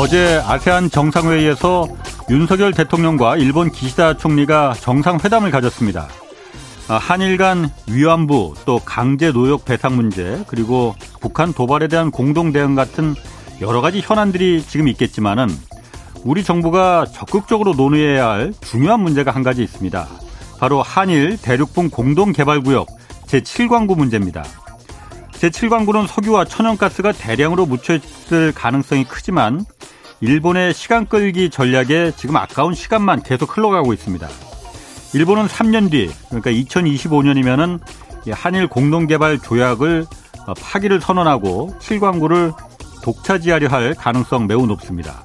어제 아세안 정상회의에서 윤석열 대통령과 일본 기시다 총리가 정상회담을 가졌습니다. 아, 한일 간 위안부 또 강제 노역 배상 문제 그리고 북한 도발에 대한 공동 대응 같은 여러 가지 현안들이 지금 있겠지만은 우리 정부가 적극적으로 논의해야 할 중요한 문제가 한 가지 있습니다. 바로 한일 대륙분 공동 개발구역 제7광구 문제입니다. 제7광구는 석유와 천연가스가 대량으로 묻혀있을 가능성이 크지만 일본의 시간 끌기 전략에 지금 아까운 시간만 계속 흘러가고 있습니다. 일본은 3년 뒤, 그러니까 2025년이면은 한일 공동개발 조약을 어, 파기를 선언하고 7광구를 독차지하려 할 가능성 매우 높습니다.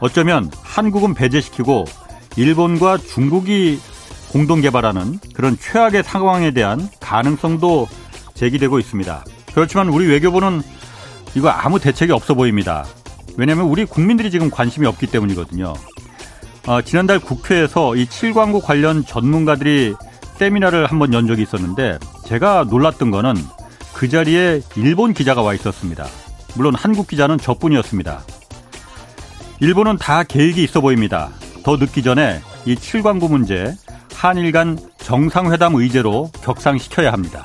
어쩌면 한국은 배제시키고 일본과 중국이 공동 개발하는 그런 최악의 상황에 대한 가능성도 제기되고 있습니다. 그렇지만 우리 외교부는 이거 아무 대책이 없어 보입니다. 왜냐하면 우리 국민들이 지금 관심이 없기 때문이거든요. 어, 지난달 국회에서 이 7광구 관련 전문가들이 세미나를 한번 연 적이 있었는데 제가 놀랐던 거는 그 자리에 일본 기자가 와 있었습니다. 물론 한국 기자는 저뿐이었습니다. 일본은 다 계획이 있어 보입니다. 더 늦기 전에 이 7광구 문제 한일 간 정상회담 의제로 격상시켜야 합니다.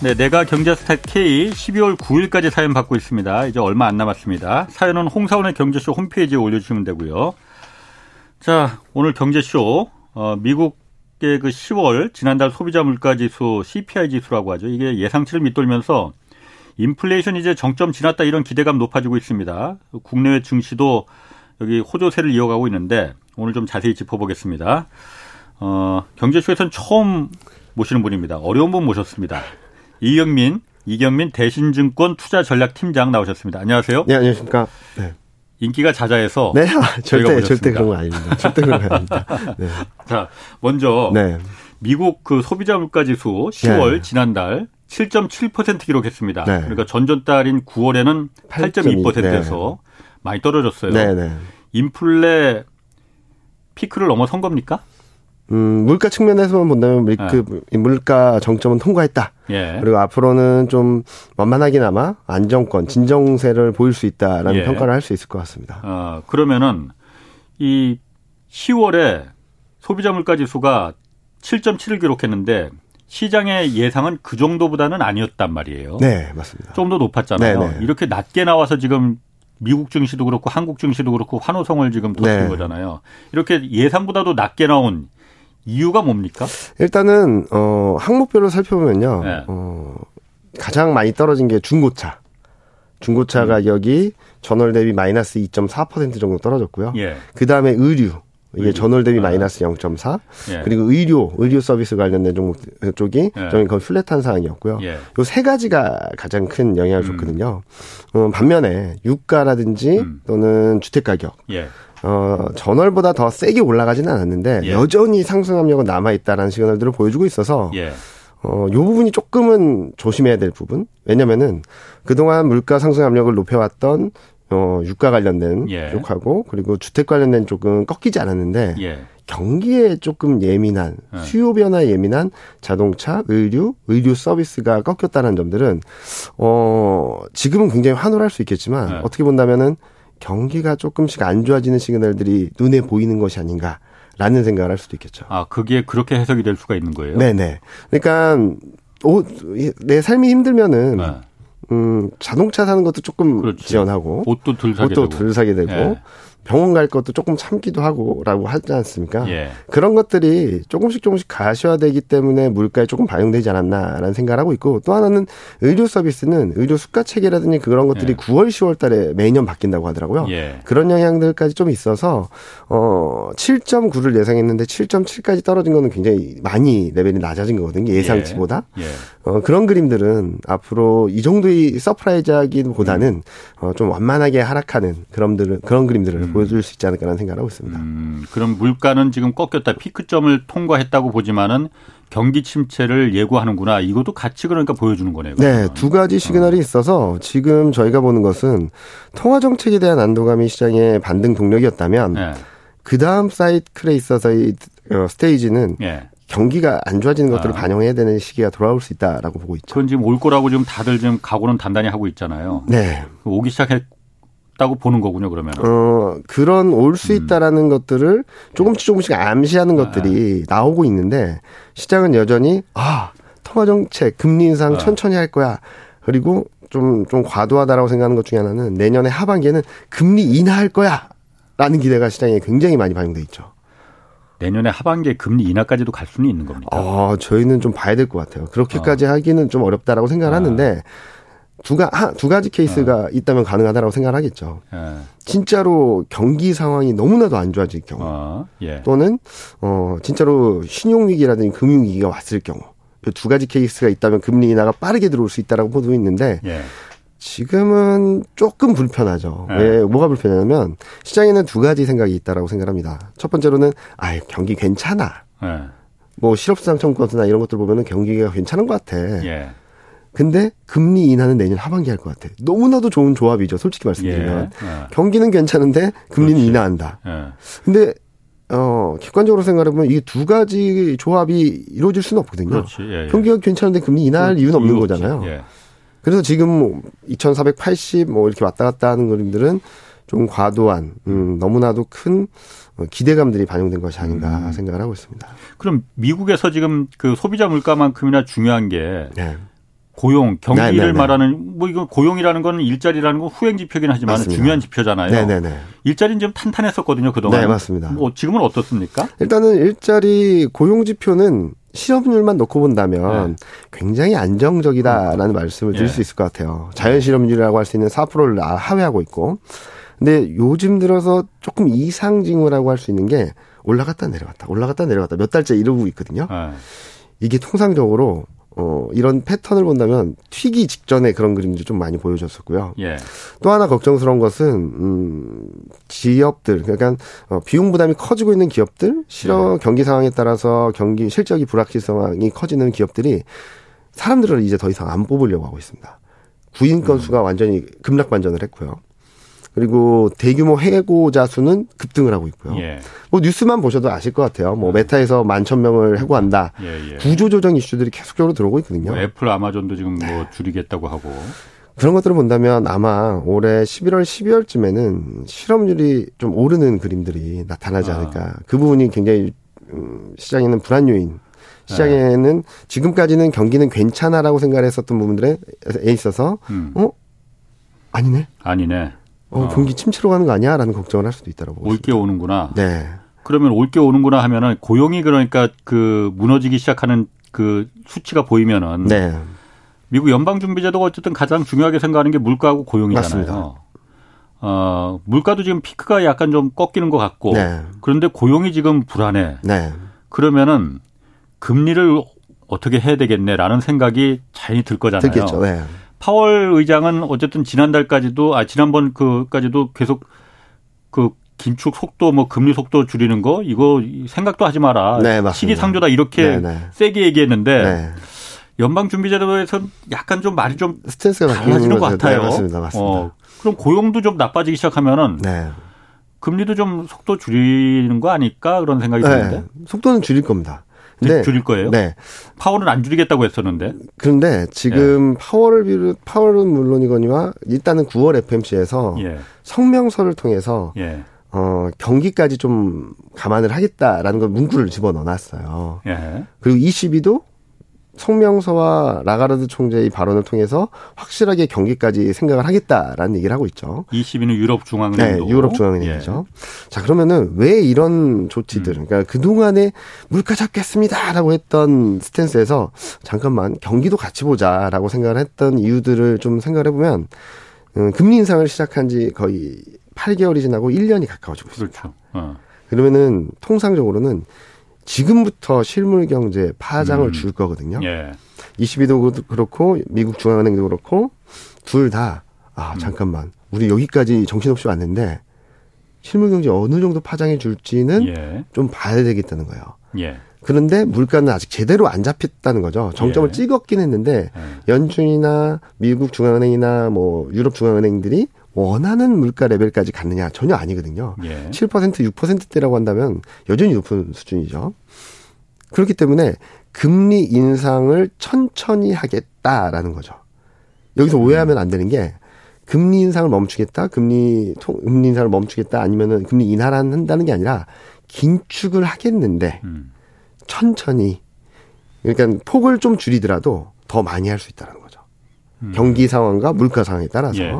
네, 내가 경제스타 K 12월 9일까지 사연 받고 있습니다. 이제 얼마 안 남았습니다. 사연은 홍사원의 경제쇼 홈페이지에 올려주시면 되고요. 자, 오늘 경제쇼, 어, 미국의 그 10월 지난달 소비자 물가 지수 CPI 지수라고 하죠. 이게 예상치를 밑돌면서 인플레이션 이제 정점 지났다 이런 기대감 높아지고 있습니다. 국내외 증시도 여기 호조세를 이어가고 있는데 오늘 좀 자세히 짚어보겠습니다. 어, 경제쇼에서는 처음 모시는 분입니다. 어려운 분 모셨습니다. 이경민, 이경민 대신증권 투자전략팀장 나오셨습니다. 안녕하세요. 네, 안녕하십니까. 네. 인기가 자자해서 네, 절대 절대 그런 거 아닙니다. 절대 그런 거 아닙니다. 네. 자, 먼저 네. 미국 그 소비자 물가 지수 10월 네. 지난달 7.7% 기록했습니다. 네. 그러니까 전전달인 9월에는 8.2%에서 많이 떨어졌어요. 네, 네. 인플레 피크를 넘어선 겁니까? 음, 물가 측면에서만 본다면 네. 그 물가 정점은 통과했다. 예. 그리고 앞으로는 좀 만만하게나마 안정권, 진정세를 보일 수 있다라는 예. 평가를 할 수 있을 것 같습니다. 어, 그러면은 이 10월에 소비자 물가 지수가 7.7을 기록했는데 시장의 예상은 그 정도보다는 아니었단 말이에요. 네, 맞습니다. 좀 더 높았잖아요. 네네. 네. 이렇게 낮게 나와서 지금 미국 증시도 그렇고 한국 증시도 그렇고 환호성을 지금 돋친 네. 거잖아요. 이렇게 예상보다도 낮게 나온 이유가 뭡니까? 일단은 어 항목별로 살펴보면요. 네. 어 가장 많이 떨어진 게 중고차. 중고차 음. 가격이 전월 대비 마이너스 2.4% 정도 떨어졌고요. 예. 그 다음에 의류. 이게 전월 대비 아. 마이너스 0.4 예. 그리고 의료 의료 서비스 관련된 종목 쪽이 예. 좀 거의 플랫한 상황이었고요. 예. 요세 가지가 가장 큰 영향을 음. 줬거든요. 어, 반면에 유가라든지 음. 또는 주택 가격 예. 어, 전월보다 더 세게 올라가지는 않았는데 예. 여전히 상승 압력은 남아 있다라는 시그널들을 보여주고 있어서 예. 어, 요 부분이 조금은 조심해야 될 부분. 왜냐면은 그동안 물가 상승 압력을 높여왔던 어, 유가 관련된 예. 쪽하고 그리고 주택 관련된 쪽은 꺾이지 않았는데 예. 경기에 조금 예민한 예. 수요 변화에 예민한 자동차, 의류, 의류 서비스가 꺾였다는 점들은 어, 지금은 굉장히 환호할 수 있겠지만 예. 어떻게 본다면은 경기가 조금씩 안 좋아지는 시그널들이 눈에 보이는 것이 아닌가. 라는 생각을 할 수도 있겠죠. 아, 그게 그렇게 해석이 될 수가 있는 거예요? 네네. 그러니까, 오, 내 삶이 힘들면은, 네. 음, 자동차 사는 것도 조금 그렇지. 지원하고 옷도 덜 사게 옷도 되고, 덜 사게 되고 예. 병원 갈 것도 조금 참기도 하고라고 하지 않습니까? 예. 그런 것들이 조금씩 조금씩 가셔야되기 때문에 물가에 조금 반영되지 않았나라는 생각을 하고 있고 또 하나는 의료 서비스는 의료 수가 체계라든지 그런 것들이 예. 9월, 10월 달에 매년 바뀐다고 하더라고요. 예. 그런 영향들까지 좀 있어서 어 7.9를 예상했는데 7.7까지 떨어진 거는 굉장히 많이 레벨이 낮아진 거거든요. 예상치보다. 예. 예. 어 그런 그림들은 앞으로 이 정도의 surprise하기보다는 음. 어 좀 완만하게 하락하는 그런들은 그런 그림들을 음. 보여줄 수 있지 않을까라는 생각을 하고 있습니다. 음, 그럼 물가는 지금 꺾였다. 피크점을 통과했다고 보지만은 경기 침체를 예고하는구나. 이것도 같이 그러니까 보여주는 거네요. 네, 두 가지 시그널이 어. 있어서 지금 저희가 보는 것은 통화 정책에 대한 안도감이 시장의 반등 동력이었다면 네. 그 다음 사이클에 있어서의 어, 스테이지는 네. 경기가 안 좋아지는 것들을 아. 반영해야 되는 시기가 돌아올 수 있다라고 보고 있죠. 그건 지금 올 거라고 지금 다들 지금 각오는 단단히 하고 있잖아요. 네. 오기 시작했 있다고 보는 거군요, 그러면. 어, 그런 올수 음. 있다라는 음. 것들을 조금씩 조금씩 암시하는 아. 것들이 나오고 있는데 시장은 여전히 아, 통화 정책, 금리 인상 아. 천천히 할 거야. 그리고 좀, 좀 과도하다라고 생각하는 것 중에 하나는 내년에 하반기에는 금리 인하할 거야. 라는 기대가 시장에 굉장히 많이 반영돼 있죠. 내년에 하반기에 금리 인하까지도 갈 수는 있는 겁니까? 아, 저희는 좀 봐야 될 것 같아요. 그렇게까지 어. 하기는 좀 어렵다라고 생각을 아. 하는데 두, 가, 두 가지 케이스가 어. 있다면 가능하다라고 생각을 하겠죠. 예. 진짜로 경기 상황이 너무나도 안 좋아질 경우 어. 예. 또는 어 진짜로 신용 위기라든지 금융 위기가 왔을 경우 두 가지 케이스가 있다면 금리 인하가 빠르게 들어올 수 있다라고 보고 있는데 예. 지금은 조금 불편하죠. 예. 왜 뭐가 불편하냐면 시장에는 두 가지 생각이 있다라고 생각합니다. 첫 번째로는 아 경기 괜찮아. 예. 뭐 실업수당 청구나 이런 것들 보면은 경기가 괜찮은 것 같아. 예. 근데 금리 인하는 내년 하반기 할 것 같아. 너무나도 좋은 조합이죠. 솔직히 말씀드리면. 예. 예. 경기는 괜찮은데 금리는 그렇지. 인하한다. 예. 근데 어, 객관적으로 생각해보면 이게 두 가지 조합이 이루어질 수는 없거든요. 예, 예. 경기가 괜찮은데 금리 인하할 그, 이유는 없는 거잖아요. 예. 그래서 지금 뭐 2480 뭐 이렇게 왔다 갔다 하는 그림들은 좀 과도한, 음, 너무나도 큰 기대감들이 반영된 것이 아닌가 음. 생각을 하고 있습니다. 그럼 미국에서 지금 그 소비자 물가만큼이나 중요한 게 네. 고용, 경기를 네네네. 말하는 뭐 이거 고용이라는 건 일자리라는 건 후행 지표긴 하지만 맞습니다. 중요한 지표잖아요. 네네네. 일자리는 좀 탄탄했었거든요 그동안. 네 맞습니다. 뭐 지금은 어떻습니까? 일단은 일자리 고용 지표는 실업률만 놓고 본다면 네. 굉장히 안정적이다라는 음. 말씀을 드릴 네. 수 있을 것 같아요. 자연 실업률이라고 할 수 있는 4%를 하회하고 있고. 근데 요즘 들어서 조금 이상 징후라고 할 수 있는 게 올라갔다 내려갔다 올라갔다 내려갔다 몇 달째 이러고 있거든요. 네. 이게 통상적으로 어, 이런 패턴을 본다면 튀기 직전에 그런 그림들이 좀 많이 보여졌었고요. 예. 또 하나 걱정스러운 것은 음, 기업들 그러니까 어, 비용 부담이 커지고 있는 기업들, 실어 예. 경기 상황에 따라서 경기 실적이 불확실성이 커지는 기업들이 사람들을 이제 더 이상 안 뽑으려고 하고 있습니다. 구인 건수가 음. 완전히 급락 반전을 했고요. 그리고 대규모 해고자 수는 급등을 하고 있고요. 예. 뭐 뉴스만 보셔도 아실 것 같아요. 뭐 메타에서 만천 명을 해고한다. 예, 예. 구조조정 이슈들이 계속적으로 들어오고 있거든요. 뭐 애플, 아마존도 지금 뭐 줄이겠다고 하고. 그런 것들을 본다면 아마 올해 11월, 12월쯤에는 실업률이 좀 오르는 그림들이 나타나지 아. 않을까. 아. 그 부분이 굉장히 음, 시장에는 불안 요인 시장에는 네. 지금까지는 경기는 괜찮아라고 생각했었던 부분들에 있어서 음. 어 아니네 아니네 어, 어. 경기 침체로 가는 거 아니야? 라는 걱정을 할 수도 있다라고. 올게 오는구나. 네. 그러면 올게 오는구나 하면은 고용이 그러니까 그 무너지기 시작하는 그 수치가 보이면은 네. 미국 연방준비제도가 어쨌든 가장 중요하게 생각하는 게 물가하고 고용이잖아요. 맞습니다. 어, 물가도 지금 피크가 약간 좀 꺾이는 것 같고 네. 그런데 고용이 지금 불안해. 네. 그러면은 금리를 어떻게 해야 되겠네라는 생각이 자연히 들 거잖아요. 들겠죠. 네. 파월 의장은 어쨌든 지난달까지도 아 지난번 그까지도 계속 그 긴축 속도 뭐 금리 속도 줄이는 거 이거 생각도 하지 마라. 네, 시기상조다 이렇게 네, 네. 세게 얘기했는데 네. 연방준비제도에서는 약간 좀 말이 좀 스탠스가 달라지는 것 같아요. 네, 맞습니다, 맞습니다. 어, 그럼 고용도 좀 나빠지기 시작하면은 네. 금리도 좀 속도 줄이는 거 아닐까 그런 생각이 드는데 속도는 줄일 겁니다. 네. 줄일 거예요? 네. 파월은 안 줄이겠다고 했었는데. 그런데 지금 예. 파월을 비롯 파월은 물론이거니와 일단은 9월 FMC에서 예. 성명서를 통해서 예. 어, 경기까지 좀 감안을 하겠다라는 걸 문구를 집어 넣어놨어요. 예. 그리고 22도 성명서와 라가르드 총재의 발언을 통해서 확실하게 경기까지 생각을 하겠다라는 얘기를 하고 있죠. 22는 유럽 중앙은행 네, 유럽 중앙은행이죠. 예. 자, 그러면은 왜 이런 조치들, 음. 그러니까 그동안에 물가 잡겠습니다라고 했던 스탠스에서 잠깐만 경기도 같이 보자라고 생각을 했던 이유들을 좀 생각을 해보면 음, 금리 인상을 시작한 지 거의 8개월이 지나고 1년이 가까워지고 있습니다. 그렇죠. 어. 그러면은 통상적으로는 지금부터 실물 경제 파장을 음. 줄 거거든요. 예. 22도 그렇고 미국 중앙은행도 그렇고 둘 다 아, 음. 잠깐만. 우리 여기까지 정신없이 왔는데 실물 경제 어느 정도 파장이 줄지는 예. 좀 봐야 되겠다는 거예요. 예. 그런데 물가는 아직 제대로 안 잡혔다는 거죠. 정점을 예. 찍었긴 했는데 예. 연준이나 미국 중앙은행이나 뭐 유럽 중앙은행들이 원하는 물가 레벨까지 갔느냐 전혀 아니거든요. 예. 7% 6%대라고 한다면 여전히 높은 수준이죠. 그렇기 때문에 금리 인상을 천천히 하겠다라는 거죠. 여기서 오해하면 안 되는 게 금리 인상을 멈추겠다, 금리 통, 금리 인상을 멈추겠다, 아니면은 금리 인하를 한다는 게 아니라 긴축을 하겠는데 음. 천천히 그러니까 폭을 좀 줄이더라도 더 많이 할 수 있다는 거죠. 음. 경기 상황과 물가 상황에 따라서. 예.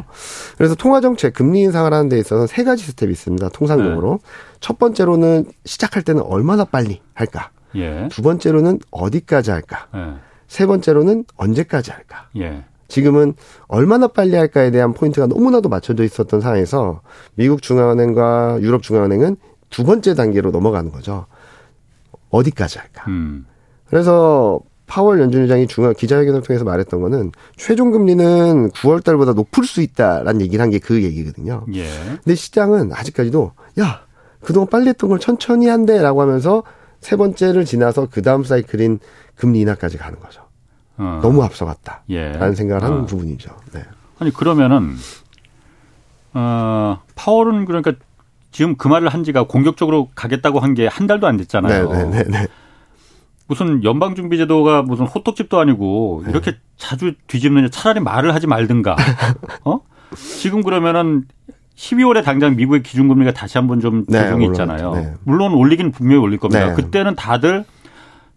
그래서 통화 정책 금리 인상을 하는 데 있어서 세 가지 스텝이 있습니다. 통상적으로. 네. 첫 번째로는 시작할 때는 얼마나 빨리 할까? 예. 두 번째로는 어디까지 할까? 예. 세 번째로는 언제까지 할까? 예. 지금은 얼마나 빨리 할까에 대한 포인트가 너무나도 맞춰져 있었던 상황에서 미국 중앙은행과 유럽 중앙은행은 두 번째 단계로 넘어가는 거죠. 어디까지 할까? 음. 그래서 파월 연준 의장이 중앙 기자회견을 통해서 말했던 거는 최종 금리는 9월 달보다 높을 수 있다라는 얘기를 한 게 그 얘기거든요. 예. 근데 시장은 아직까지도 야 그동안 빨리 했던 걸 천천히 한대라고 하면서 세 번째를 지나서 그 다음 사이클인 금리 인하까지 가는 거죠. 어. 너무 앞서갔다. 예. 라는 생각을 하는 어. 부분이죠. 네. 아니 그러면은 어 파월은 그러니까 지금 그 말을 한 지가 공격적으로 가겠다고 한 게 한 달도 안 됐잖아요. 네 네 네. 네, 네, 네. 무슨 연방준비제도가 무슨 호떡집도 아니고 이렇게 네. 자주 뒤집느냐 차라리 말을 하지 말든가. 어? 지금 그러면은 12월에 당장 미국의 기준금리가 다시 한번 좀 조정이 네, 있잖아요. 네. 물론 올리기는 분명히 올릴 겁니다. 네. 그때는 다들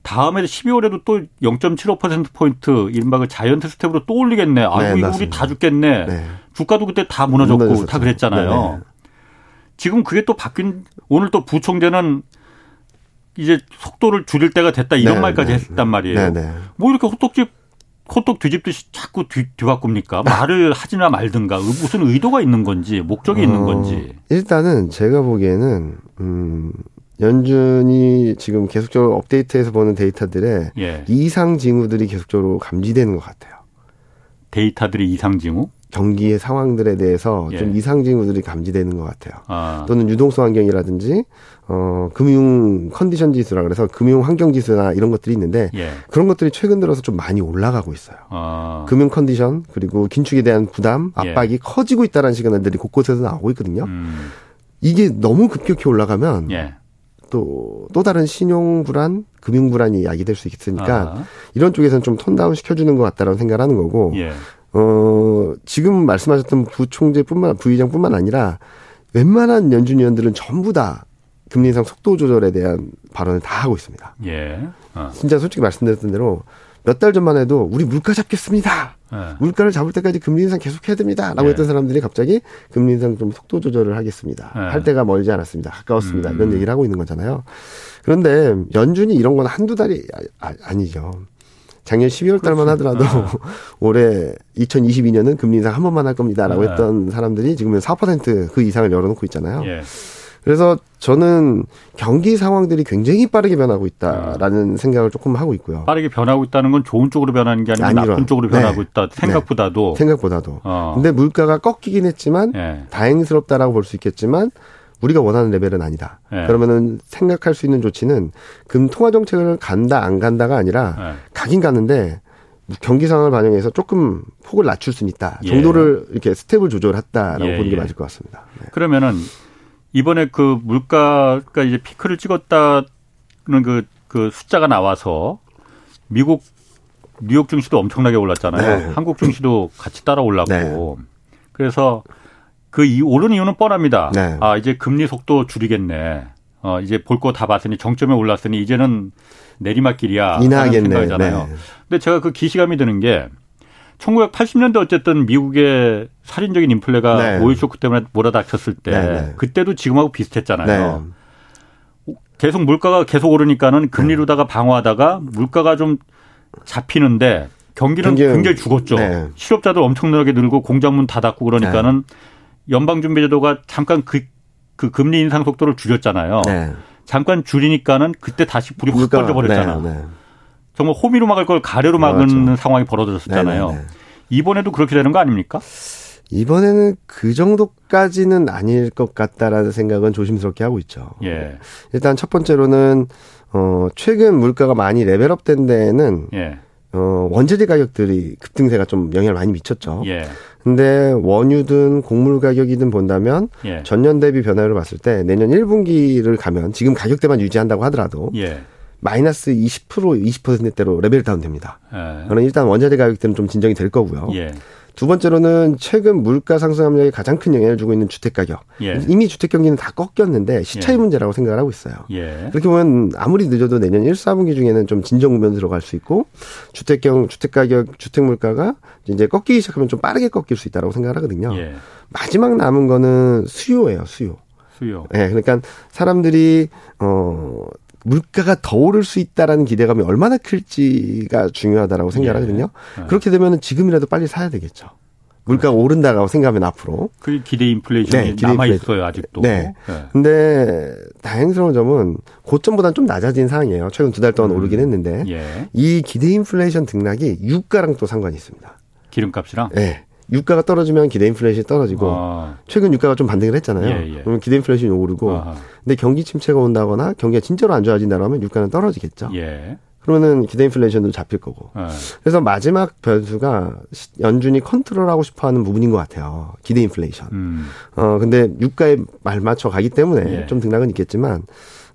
다음에 12월에도 또 0.75%포인트 이른바 그 giant step으로 또 올리겠네. 아이고, 네, 이거 우리 다 죽겠네. 네. 주가도 그때 다 무너졌고 무너졌었죠. 다 그랬잖아요. 네, 지금 그게 또 바뀐, 오늘 또 부총재는 이제 속도를 줄일 때가 됐다 이런 네, 말까지 네, 했단 말이에요. 네, 네. 뭐 이렇게 호떡집 호떡 뒤집듯이 자꾸 뒤, 뒤바꿉니까? 말을 하지나 말든가 무슨 의도가 있는 건지 목적이 어, 있는 건지. 일단은 제가 보기에는 음 연준이 지금 계속적으로 업데이트해서 보는 데이터들에 예. 이상 징후들이 계속적으로 감지되는 것 같아요. 데이터들이 이상 징후? 경기의 상황들에 대해서 예. 좀 이상 징후들이 감지되는 것 같아요. 아. 또는 유동성 환경이라든지 어 금융 컨디션 지수라 그래서 금융 환경 지수나 이런 것들이 있는데 예. 그런 것들이 최근 들어서 좀 많이 올라가고 있어요. 아. 금융 컨디션 그리고 긴축에 대한 부담 예. 압박이 예. 커지고 있다라는 시그널들이 곳곳에서 나오고 있거든요. 음. 이게 너무 급격히 올라가면 예. 또, 또 다른 신용 불안, 금융 불안이 야기될 수 있으니까 아. 이런 쪽에서는 좀 톤다운 시켜주는 것 같다라는 생각을 하는 거고, 예. 어, 지금 말씀하셨던 부총재뿐만, 부의장뿐만 아니라 웬만한 연준 위원들은 전부 다 금리 인상 속도 조절에 대한 발언을 다 하고 있습니다. 예. 어. 진짜 솔직히 말씀드렸던 대로 몇 달 전만 해도 우리 물가 잡겠습니다. 예. 물가를 잡을 때까지 금리 인상 계속해야 됩니다. 라고 예. 했던 사람들이 갑자기 금리 인상 좀 속도 조절을 하겠습니다. 예. 할 때가 멀지 않았습니다. 가까웠습니다. 음. 이런 얘기를 하고 있는 거잖아요. 그런데 연준이 이런 건 한두 달이 아, 아니죠. 작년 12월 달만 하더라도 아. 올해 2022년은 금리 인상 한 번만 할 겁니다라고 네. 했던 사람들이 지금은 4%그 이상을 열어놓고 있잖아요. 예. 그래서 저는 경기 상황들이 굉장히 빠르게 변하고 있다라는 네. 생각을 조금 하고 있고요. 빠르게 변하고 있다는 건 좋은 쪽으로 변하는 게 아니라 아니라. 나쁜 쪽으로 변하고 네. 있다. 생각보다도. 네. 생각보다도. 어. 근데 물가가 꺾이긴 했지만 네. 다행스럽다라고 볼 수 있겠지만 우리가 원하는 레벨은 아니다. 네. 그러면은 생각할 수 있는 조치는 금 통화 정책을 간다 안 간다가 아니라 네. 가긴 가는데 경기 상황을 반영해서 조금 폭을 낮출 수는 있다. 예. 정도를 이렇게 스텝을 조절했다라고 예. 보는 게 예. 맞을 것 같습니다. 네. 그러면은 이번에 그 물가가 이제 피크를 찍었다는 그, 그 숫자가 나와서 미국 뉴욕 증시도 엄청나게 올랐잖아요. 네. 한국 증시도 같이 따라 올랐고. 네. 그래서 그 이, 오른 이유는 뻔합니다. 네. 아, 이제 금리 속도 줄이겠네. 어, 이제 볼 거 다 봤으니 정점에 올랐으니 이제는 내리막길이야. 인하겠네. 네. 근데 제가 그 기시감이 드는 게 1980년대 어쨌든 미국의 살인적인 인플레가 네. 오일 쇼크 때문에 몰아닥쳤을 때 네, 네. 그때도 지금하고 비슷했잖아요. 네. 계속 물가가 계속 오르니까는 금리로다가 방어하다가 물가가 좀 잡히는데 경기는 경기는, 굉장히 죽었죠. 네. 실업자들 엄청나게 늘고 공장문 닫았고 그러니까는 연방준비제도가 잠깐 그, 그 금리 인상 속도를 줄였잖아요. 잠깐 줄이니까는 그때 다시 불이 확 꺼져버렸잖아. 정말 호미로 막을 걸 가래로 막은 맞아. 상황이 벌어졌었잖아요. 네네네. 이번에도 그렇게 되는 거 아닙니까? 이번에는 그 정도까지는 아닐 것 같다라는 생각은 조심스럽게 하고 있죠. 예. 일단 첫 번째로는 어 최근 물가가 많이 level up 된 데에는 예. 어 원자재 가격들이 급등세가 좀 영향을 많이 미쳤죠. 예. 근데 원유든 곡물 가격이든 본다면 예. 전년 대비 변화를 봤을 때 내년 1분기를 가면 지금 가격대만 유지한다고 하더라도 예. 마이너스 20% 20%대로 level down됩니다. 예. 그럼 일단 원자재 가격들은 좀 진정이 될 거고요. 예. 두 번째로는 최근 물가 상승 압력에 가장 큰 영향을 주고 있는 주택 가격. 예. 이미 주택 경기는 다 꺾였는데 시차의 예. 문제라고 생각을 하고 있어요. 예. 그렇게 보면 아무리 늦어도 내년 1, 4분기 중에는 좀 진정 국면 들어갈 수 있고 주택 경 주택 가격, 주택 물가가 이제 꺾이기 시작하면 좀 빠르게 꺾일 수 있다고 생각을 하거든요. 예. 마지막 남은 거는 수요예요, 수요. 수요. 예, 그러니까 사람들이 어 물가가 더 오를 수 있다라는 기대감이 얼마나 클지가 중요하다라고 생각하거든요. 예. 네. 그렇게 되면 지금이라도 빨리 사야 되겠죠. 물가가 그렇죠. 오른다고 생각하면 앞으로. 그 기대 인플레이션이 네, 기대 남아 있어요 아직도. 네. 네. 근데 다행스러운 점은 고점보다는 좀 낮아진 상황이에요. 최근 두 달 동안 음. 오르긴 했는데 예. 이 기대 인플레이션 등락이 유가랑 또 상관이 있습니다. 기름값이랑? 네. 유가가 떨어지면 기대 인플레이션이 떨어지고 아. 최근 유가가 좀 반등을 했잖아요. 예, 예. 그러면 기대 인플레이션이 오르고 아하. 근데 경기 침체가 온다거나 경기가 진짜로 안 좋아진다고 하면 유가는 떨어지겠죠. 예. 그러면은 기대 인플레이션도 잡힐 거고. 예. 그래서 마지막 변수가 연준이 컨트롤하고 싶어 하는 부분인 것 같아요. 기대 인플레이션. 음. 어, 근데 유가에 말 맞춰 가기 때문에 예. 좀 등락은 있겠지만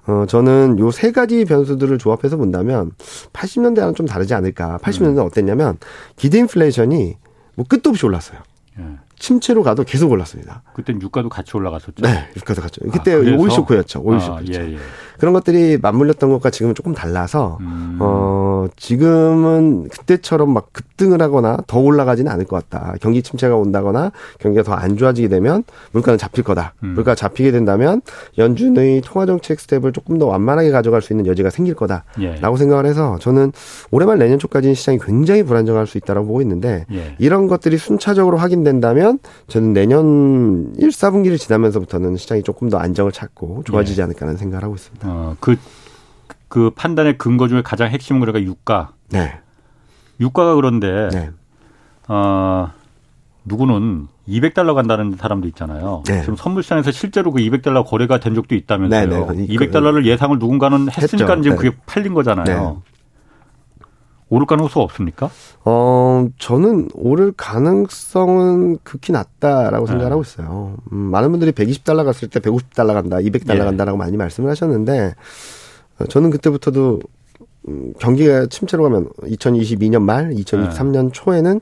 어, 저는 요 세 가지 변수들을 조합해서 본다면 80년대와는 좀 다르지 않을까. 80년대 는 음. 어땠냐면 기대 인플레이션이 뭐 끝도 없이 올랐어요. 예. 침체로 가도 계속 올랐습니다. 그땐 유가도 같이 올라갔었죠. 네, 유가도 같이. 그때 아, 오일 쇼크였죠. 오일. 아, 예, 예. 그런 것들이 맞물렸던 것과 지금은 조금 달라서 음. 어 지금은 그때처럼 막 급등을 하거나 더 올라가지는 않을 것 같다. 경기 침체가 온다거나 경기가 더 안 좋아지게 되면 물가는 잡힐 거다. 음. 물가가 잡히게 된다면 연준의 통화 정책 스텝을 조금 더 완만하게 가져갈 수 있는 여지가 생길 거다라고 예. 생각을 해서 저는 올해 말 내년 초까지는 시장이 굉장히 불안정할 수 있다고 보고 있는데 예. 이런 것들이 순차적으로 확인된다면 저는 내년 1, 4분기를 지나면서부터는 시장이 조금 더 안정을 찾고 좋아지지 예. 않을까라는 생각을 하고 있습니다. 어, 그, 그 판단의 근거 중에 가장 핵심은 그러니까 유가. 네. 유가가 그런데, 네. 어, 누구는 200달러 간다는 사람도 있잖아요. 네. 지금 선물 시장에서 실제로 그 200달러 거래가 된 적도 있다면서요. 네, 네. 200달러를 예상을 누군가는 했으니까 했죠. 지금 네. 그게 팔린 거잖아요. 네. 오를 가능성 없습니까? 어, 저는 오를 가능성은 극히 낮다라고 네. 생각하고 있어요. 음, 많은 분들이 120달러 갔을 때 150달러 간다, 200달러 예. 간다라고 많이 말씀을 하셨는데, 어, 저는 그때부터도 음, 경기가 침체로 가면 2022년 말, 2023년 예. 초에는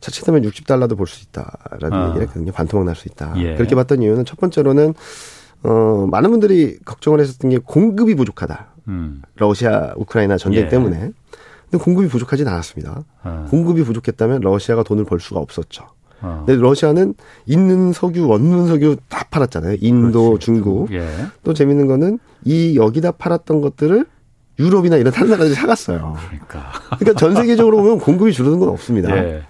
자칫하면 60달러도 볼 수 있다라는 어. 얘기를 했거든요. 반토막 날 수 있다. 예. 그렇게 봤던 이유는 첫 번째로는 어, 많은 분들이 걱정을 했었던 게 공급이 부족하다. 음. 러시아, 우크라이나 전쟁 예. 때문에. 공급이 부족하진 않았습니다. 어. 공급이 부족했다면 러시아가 돈을 벌 수가 없었죠. 어. 근데 러시아는 있는 석유, 원문 석유 다 팔았잖아요. 인도, 그렇지. 중국. 예. 또 재밌는 거는 이 여기다 팔았던 것들을 유럽이나 이런 다른 나라들이 사갔어요. 그러니까. 그러니까 전 세계적으로 보면 공급이 줄어든 건 없습니다. 예.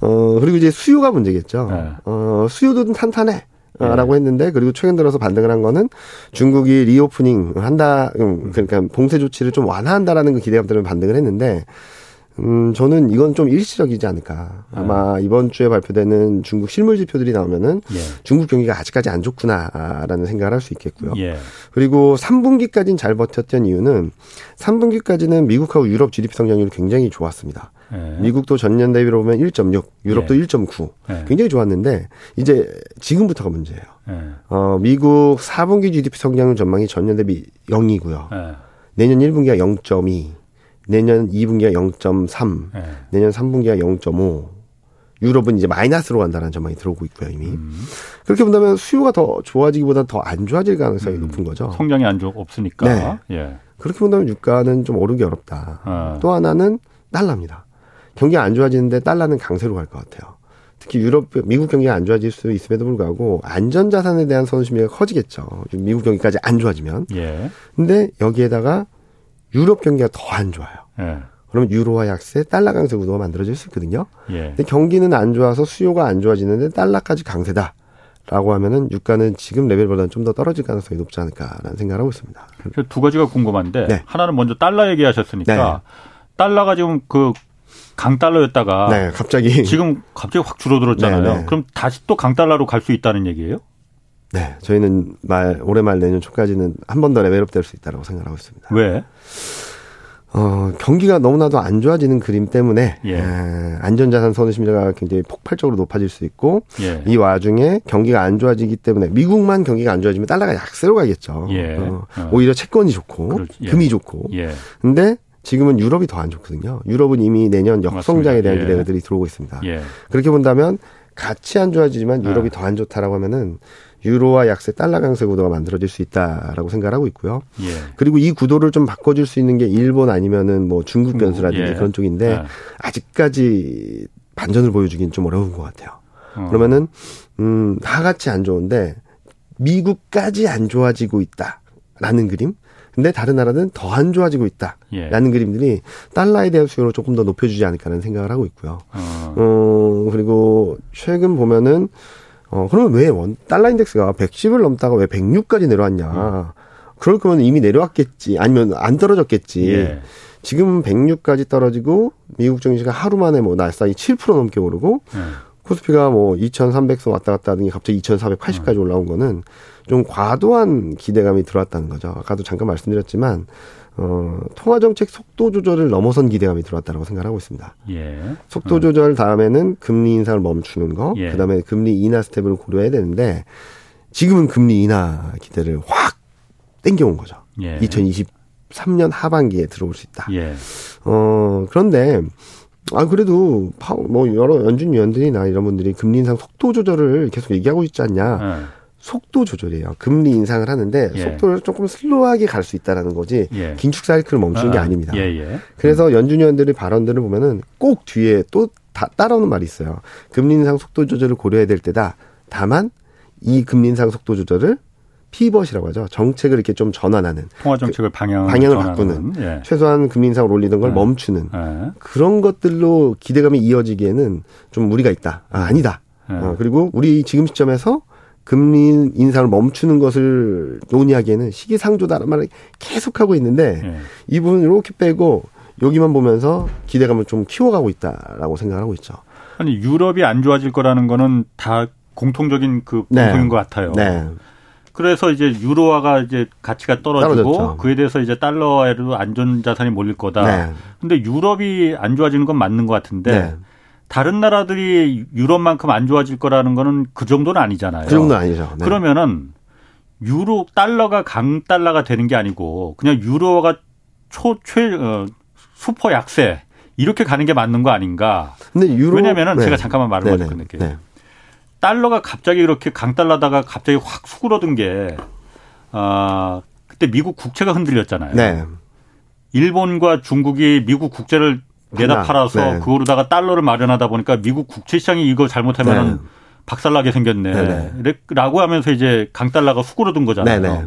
어, 그리고 이제 수요가 문제겠죠. 예. 어, 수요도 탄탄해. 라고 했는데 그리고 최근 들어서 반등을 한 거는 중국이 reopening 한다 음, 그러니까 봉쇄 조치를 좀 완화한다라는 그 기대감 때문에 반등을 했는데 음, 저는 이건 좀 일시적이지 않을까. 아마 네. 이번 주에 발표되는 중국 실물 지표들이 나오면은 예. 중국 경기가 아직까지 안 좋구나라는 생각을 할 수 있겠고요. 예. 그리고 3분기까지는 잘 버텼던 이유는 3분기까지는 미국하고 유럽 GDP 성장률이 굉장히 좋았습니다. 예. 미국도 전년 대비로 보면 1.6, 유럽도 예. 1.9. 예. 굉장히 좋았는데 이제 지금부터가 문제예요. 예. 어, 미국 4분기 GDP 성장률 전망이 전년 대비 0이고요. 예. 내년 1분기가 0.2. 내년 2분기가 0.3, 네. 내년 3분기가 0.5, 유럽은 이제 마이너스로 간다는 전망이 들어오고 있고요 이미 음. 그렇게 본다면 수요가 더 좋아지기보다 더 안 좋아질 가능성이 음. 높은 거죠. 성장이 안 좋, 없으니까. 네. 예. 그렇게 본다면 유가는 좀 오르기 어렵다. 아. 또 하나는 달러입니다. 경기가 안 좋아지는데 달러는 강세로 갈 것 같아요. 특히 유럽, 미국 경기가 안 좋아질 수 있음에도 불구하고 안전자산에 대한 선심이 커지겠죠. 미국 경기까지 안 좋아지면. 예. 근데 여기에다가 유럽 경기가 더 안 좋아요. 예. 그러면 유로화 약세, 달러 강세 구도가 만들어질 수 있거든요. 예. 근데 경기는 안 좋아서 수요가 안 좋아지는데 달러까지 강세다. 라고 하면은 유가는 지금 레벨보다는 좀 더 떨어질 가능성이 높지 않을까라는 생각을 하고 있습니다. 두 가지가 궁금한데 네. 하나는 먼저 달러 얘기하셨으니까 네. 달러가 지금 그 강달러였다가 네, 갑자기 지금 갑자기 확 줄어들었잖아요. 네, 네. 그럼 다시 또 강달러로 갈 수 있다는 얘기예요? 네, 저희는 말 올해 말 내년 초까지는 한 번 더 레벨업 될 수 있다고 생각하고 있습니다. 왜? 어, 경기가 너무나도 안 좋아지는 그림 때문에 예. 에, 안전자산 선호심리가 굉장히 폭발적으로 높아질 수 있고 예. 이 와중에 경기가 안 좋아지기 때문에 미국만 경기가 안 좋아지면 달러가 약세로 가겠죠. 예. 어, 어. 오히려 채권이 좋고 그렇지. 예. 금이 좋고. 예. 근데 지금은 유럽이 더 안 좋거든요. 유럽은 이미 내년 역성장에 대한 예. 기대들이 들어오고 있습니다. 그렇게 본다면 같이 안 좋아지지만 유럽이 더안 좋다라고 하면은 유로와 약세 달러 강세 구도가 만들어질 수 있다라고 생각을 하고 있고요. 예. 그리고 이 구도를 좀 바꿔줄 수 있는 게 일본 아니면은 뭐 중국 변수라든지 예. 그런 쪽인데 예. 아직까지 반전을 보여주기는 좀 어려운 것 같아요. 어. 그러면은 음 다같이 안 좋은데 미국까지 안 좋아지고 있다라는 그림. 근데 다른 나라는 더 안 좋아지고 있다라는 예. 그림들이 달러에 대한 수요를 조금 더 높여주지 않을까라는 생각을 하고 있고요. 어. 어 그리고 최근 보면은 어, 그러면 왜 원, 달러 인덱스가 110을 넘다가 왜 106까지 내려왔냐. 음. 그럴 거면 이미 내려왔겠지. 아니면 안 떨어졌겠지. 예. 지금 106까지 떨어지고 미국 증시가 하루 만에 뭐 날싸이 7% 넘게 오르고 예. 코스피가 뭐 2,300선 왔다 갔다 하더니 갑자기 2,480까지 음. 올라온 거는 좀 과도한 기대감이 들어왔다는 거죠. 아까도 잠깐 말씀드렸지만 어, 통화 정책 속도 조절을 넘어선 기대감이 들어왔다고 생각하고 있습니다. 예. 속도 어. 조절 다음에는 금리 인상을 멈추는 거, 예. 그다음에 금리 인하 스텝을 고려해야 되는데 지금은 금리 인하 기대를 확 땡겨온 거죠. 예. 2023년 하반기에 들어올 수 있다. 예. 어, 그런데 아 그래도 파워 뭐 여러 연준 위원들이나 이런 분들이 금리 인상 속도 조절을 계속 얘기하고 있지 않냐. 예. 속도 조절이에요. 금리 인상을 하는데 예. 속도를 조금 슬로우하게 갈 수 있다라는 거지 예. 긴축 사이클을 멈추는 아, 게 아닙니다. 예, 예. 그래서 음. 연준 위원들의 발언들을 보면은 꼭 뒤에 또 다, 따라오는 말이 있어요. 금리 인상 속도 조절을 고려해야 될 때다. 다만 이 금리 인상 속도 조절을 피벗이라고 하죠. 정책을 이렇게 좀 전환하는 통화 정책을 방향 방향을 바꾸는 예. 최소한 금리 인상을 올리는 걸 예. 멈추는 예. 그런 것들로 기대감이 이어지기에는 좀 무리가 있다. 아, 아니다. 어, 그리고 우리 지금 시점에서 금리 인상을 멈추는 것을 논의하기에는 시기상조다라는 말을 계속하고 있는데 네. 이 부분 이렇게 빼고 여기만 보면서 기대감을 좀 키워가고 있다라고 생각하고 있죠. 아니 유럽이 안 좋아질 거라는 거는 다 공통적인 그 네. 공통인 네. 것 같아요. 네. 그래서 이제 유로화가 이제 가치가 떨어지고 떨어졌죠. 그에 대해서 이제 달러에도 안전 자산이 몰릴 거다. 네. 근데 유럽이 안 좋아지는 건 맞는 것 같은데 네. 다른 나라들이 유럽만큼 안 좋아질 거라는 거는 그 정도는 아니잖아요. 그 정도는 아니죠. 네. 그러면은 유로 달러가 강 달러가 되는 게 아니고 그냥 유로가 초최 어, 슈퍼 약세 이렇게 가는 게 맞는 거 아닌가? 근데 유로 왜냐면은 네. 제가 잠깐만 말을 먼저 끝낼게요. 네. 달러가 갑자기 이렇게 강달러다가 갑자기 확 수그러든 게 아, 그때 미국 국채가 흔들렸잖아요. 네. 일본과 중국이 미국 국채를 내다 팔아서 네. 그거로다가 달러를 마련하다 보니까 미국 국채 시장이 이거 잘못하면은 네. 박살나게 생겼네. 네네. 네. 라고 하면서 이제 강달러가 수그러든 거잖아요. 네네. 네.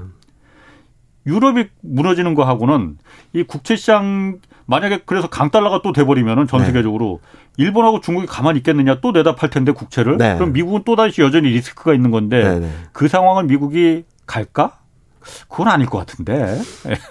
유럽이 무너지는 거하고는 이 국채 시장 만약에 그래서 강달러가 또 돼버리면은 전 네. 세계적으로 네. 일본하고 중국이 가만히 있겠느냐 또 내다 팔 텐데 국채를 네. 그럼 미국은 또 다시 여전히 리스크가 있는 건데 네네. 그 상황을 미국이 갈까? 그건 아닐 것 같은데.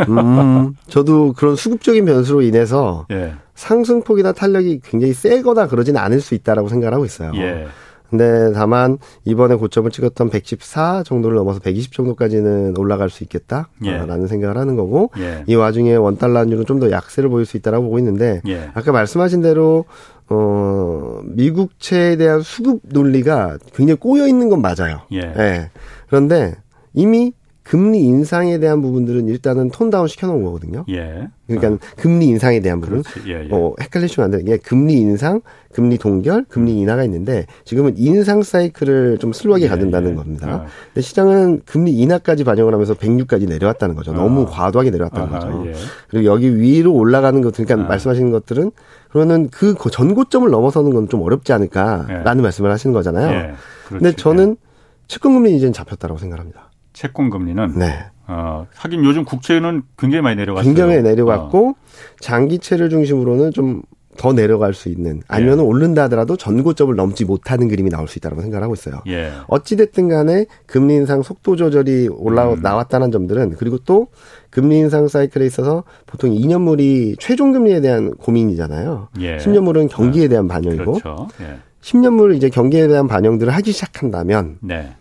음, 저도 그런 수급적인 변수로 인해서 예. 상승폭이나 탄력이 굉장히 세거나 그러지는 않을 수 있다라고 생각을 하고 있어요. 예. 근데 다만 이번에 고점을 찍었던 114 정도를 넘어서 120 정도까지는 올라갈 수 있겠다라는 예. 생각을 하는 거고 예. 이 와중에 원 달러 환율은 좀 더 약세를 보일 수 있다라고 보고 있는데 예. 아까 말씀하신 대로 어 미국채에 대한 수급 논리가 굉장히 꼬여 있는 건 맞아요. 예. 예. 그런데 이미 금리 인상에 대한 부분들은 일단은 톤 다운 시켜놓은 거거든요. 예. 그러니까 어. 금리 인상에 대한 부분. 예, 예. 어, 헷갈리시면 안 되는 게 금리 인상, 금리 동결, 금리 인하가 있는데 지금은 인상 사이클을 좀 슬로하게 예, 가든다는 예. 겁니다. 어. 근데 시장은 금리 인하까지 반영을 하면서 106까지 내려왔다는 거죠. 너무 어. 과도하게 내려왔다는 아, 거죠. 예. 그리고 여기 위로 올라가는 것, 그러니까 아. 말씀하시는 것들은 그러면 그 전고점을 넘어서는 건 좀 어렵지 않을까라는 말씀을 하시는 거잖아요. 예. 근데 저는 채권금리 이제는 잡혔다라고 생각합니다. 채권 금리는 네. 어, 하긴 요즘 국채는 굉장히 많이 내려갔어요. 굉장히 내려갔고 어. 장기채를 중심으로는 좀 더 내려갈 수 있는 아니면 예. 오른다 하더라도 전고점을 넘지 못하는 그림이 나올 수 있다고 생각을 하고 있어요. 예. 어찌 됐든 간에 금리 인상 속도 조절이 올라 음. 나왔다는 점들은 그리고 또 금리 인상 사이클에 있어서 보통 2년물이 최종 금리에 대한 고민이잖아요. 예. 10년물은 경기에 대한 반영이고 그렇죠. 예. 10년물 이제 경기에 대한 반영들을 하기 시작한다면 네.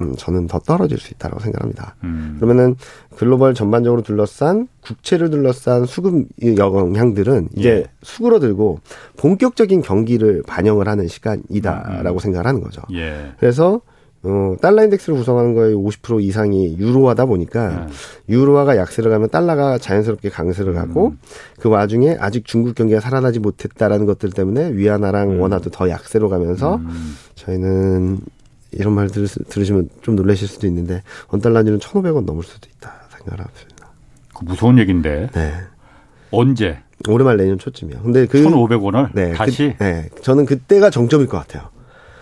음, 저는 더 떨어질 수 있다고 생각합니다. 음. 그러면은 글로벌 전반적으로 둘러싼 국채를 둘러싼 수급 영향들은 이제 예. 수그러들고 본격적인 경기를 반영을 하는 시간이다라고 음. 생각을 하는 거죠. 예. 그래서 어, 달러 인덱스를 구성하는 거의 50% 이상이 유로화다 보니까 네. 유로화가 약세를 가면 달러가 자연스럽게 강세를 가고 음. 그 와중에 아직 중국 경기가 살아나지 못했다라는 것들 때문에 위안화랑 음. 원화도 더 약세로 가면서 음. 저희는 이런 말 들, 들으시면 좀 놀라실 수도 있는데 원달러니는 1,500원 넘을 수도 있다 생각을 합니다. 그 무서운 얘기인데. 네. 언제? 올해 말 내년 초쯤이요. 근데 그 1,500원을 네, 다시 그, 네. 저는 그때가 정점일 것 같아요.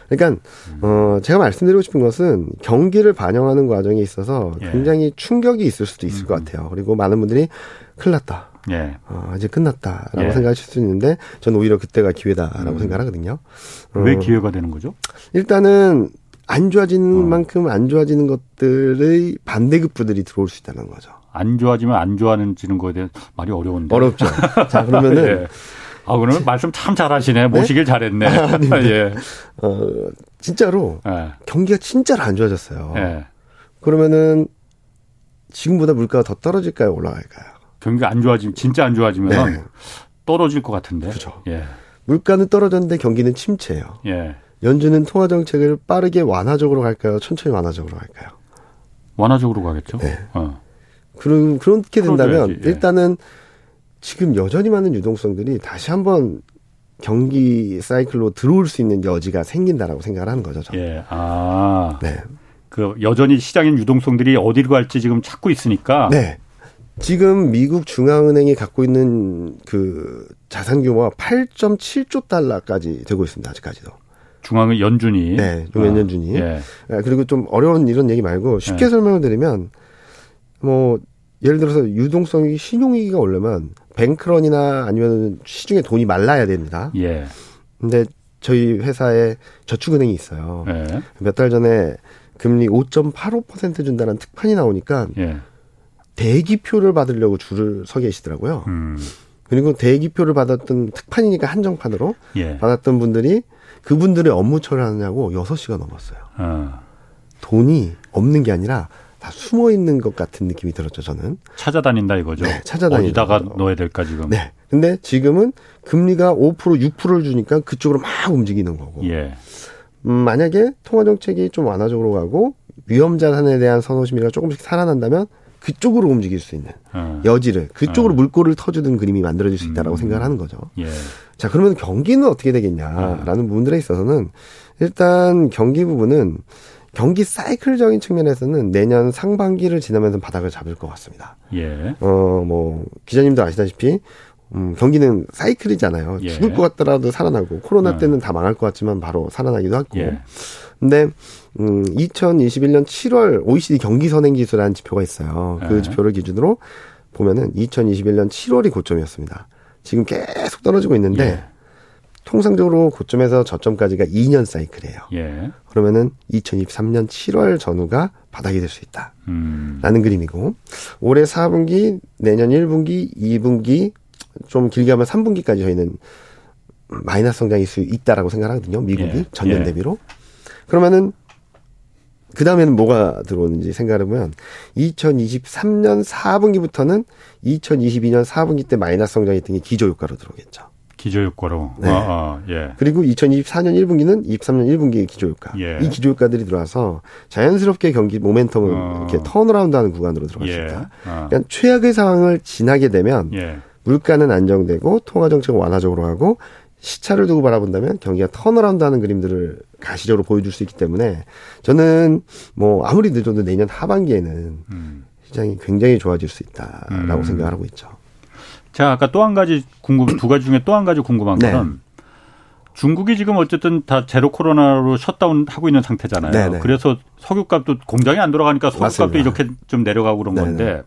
그러니까 어 제가 말씀드리고 싶은 것은 경기를 반영하는 과정에 있어서 예. 굉장히 충격이 있을 수도 있을 음. 것 같아요. 그리고 많은 분들이 큰일 났다. 예. 어, 이제 끝났다라고 예. 생각하실 수 있는데 저는 오히려 그때가 기회다라고 음. 생각하거든요. 어, 왜 기회가 되는 거죠? 일단은 안 좋아지는 어. 만큼 안 좋아지는 것들의 반대급부들이 들어올 수 있다는 거죠. 안 좋아지면 안 좋아지는 거에 대해 말이 어려운데. 어렵죠. 자, 그러면은. 예. 아, 그러면 말씀 참 잘하시네. 네? 모시길 잘했네. 아, 예. 어, 진짜로. 예. 경기가 진짜로 안 좋아졌어요. 예. 그러면은 지금보다 물가가 더 떨어질까요? 올라갈까요? 경기가 안 좋아지면, 진짜 안 좋아지면 네. 떨어질 것 같은데. 그렇죠. 예. 물가는 떨어졌는데 경기는 침체예요. 예. 연준은 통화 정책을 빠르게 완화적으로 갈까요? 천천히 완화적으로 갈까요? 완화적으로 가겠죠. 네. 어. 그럼 그렇게 된다면 예. 일단은 지금 여전히 많은 유동성들이 다시 한번 경기 사이클로 들어올 수 있는 여지가 생긴다라고 생각을 하는 거죠. 저는. 예. 아. 네. 그 여전히 시장인 유동성들이 어디로 갈지 지금 찾고 있으니까. 네. 지금 미국 중앙은행이 갖고 있는 그 자산 규모가 8.7조 달러까지 되고 있습니다. 아직까지도. 중앙의 연준이. 네, 중 아, 연준이. 예. 아, 그리고 좀 어려운 이런 얘기 말고 쉽게 예. 설명을 드리면 뭐 예를 들어서 유동성이 신용위기가 오려면 뱅크런이나 아니면 시중에 돈이 말라야 됩니다. 예. 근데 저희 회사에 저축은행이 있어요. 예. 몇달 전에 금리 5.85% 준다는 특판이 나오니까 예. 대기표를 받으려고 줄을 서 계시더라고요. 음. 그리고 대기표를 받았던 특판이니까 한정판으로 예. 받았던 분들이 그분들의 업무 처리하느냐고 6시간 넘었어요. 어. 돈이 없는 게 아니라 다 숨어 있는 것 같은 느낌이 들었죠, 저는. 찾아다닌다 이거죠. 네, 찾아다닌다. 어디다가 넣어야 될까 지금. 네. 근데 지금은 금리가 5% 6%를 주니까 그쪽으로 막 움직이는 거고. 예. 음, 만약에 통화 정책이 좀 완화적으로 가고 위험 자산에 대한 선호심리가 조금씩 살아난다면 그쪽으로 움직일 수 있는 어. 여지를 그쪽으로 어. 물꼬를 터주는 그림이 만들어질 수 있다라고 음. 생각을 하는 거죠. 예. 자, 그러면 경기는 어떻게 되겠냐라는 어. 부분들에 있어서는 일단 경기 부분은 경기 사이클적인 측면에서는 내년 상반기를 지나면서 바닥을 잡을 것 같습니다. 예. 어, 뭐, 기자님도 아시다시피, 음, 경기는 사이클이잖아요. 예. 죽을 것 같더라도 살아나고, 코로나 어. 때는 다 망할 것 같지만 바로 살아나기도 하고. 예. 근데, 음, 2021년 7월 OECD 경기 선행 지수라는 지표가 있어요. 그 예. 지표를 기준으로 보면은 2021년 7월이 고점이었습니다. 지금 계속 떨어지고 있는데, 예. 통상적으로 고점에서 저점까지가 2년 사이클이에요. 예. 그러면은 2023년 7월 전후가 바닥이 될 수 있다. 음. 라는 그림이고 올해 4분기, 내년 1분기, 2분기 좀 길게 하면 3분기까지 저희는 마이너스 성장일 수 있다라고 생각하거든요. 미국이 예. 전년 예. 대비로. 그러면은 그 다음에는 뭐가 들어오는지 생각해 보면 2023년 4분기부터는 2022년 4분기 때 마이너스 성장했던 게 기저 효과로 들어오겠죠. 기저효과로. 네. 아, 아, 예. 그리고 2024년 1분기는 23년 1분기 기저효과. 예. 이 기저효과들이 들어와서 자연스럽게 경기 모멘텀을 어. 이렇게 턴어라운드하는 구간으로 들어갔습니다. 예. 아. 그러니까 최악의 상황을 지나게 되면 예. 물가는 안정되고 통화 정책은 완화적으로 하고 시차를 두고 바라본다면 경기가 턴어라운드하는 그림들을 가시적으로 보여줄 수 있기 때문에 저는 뭐 아무리 늦어도 내년 하반기에는 음. 시장이 굉장히 좋아질 수 있다라고 음. 생각을 하고 있죠. 자, 아까 또 한 가지 궁금, 두 가지 중에 또 한 가지 궁금한 네. 건 중국이 지금 어쨌든 다 제로 코로나로 셧다운 하고 있는 상태잖아요. 네네. 네. 그래서 석유값도 공장이 안 돌아가니까 석유값도 맞습니다. 이렇게 좀 내려가고 그런 네네. 건데 네.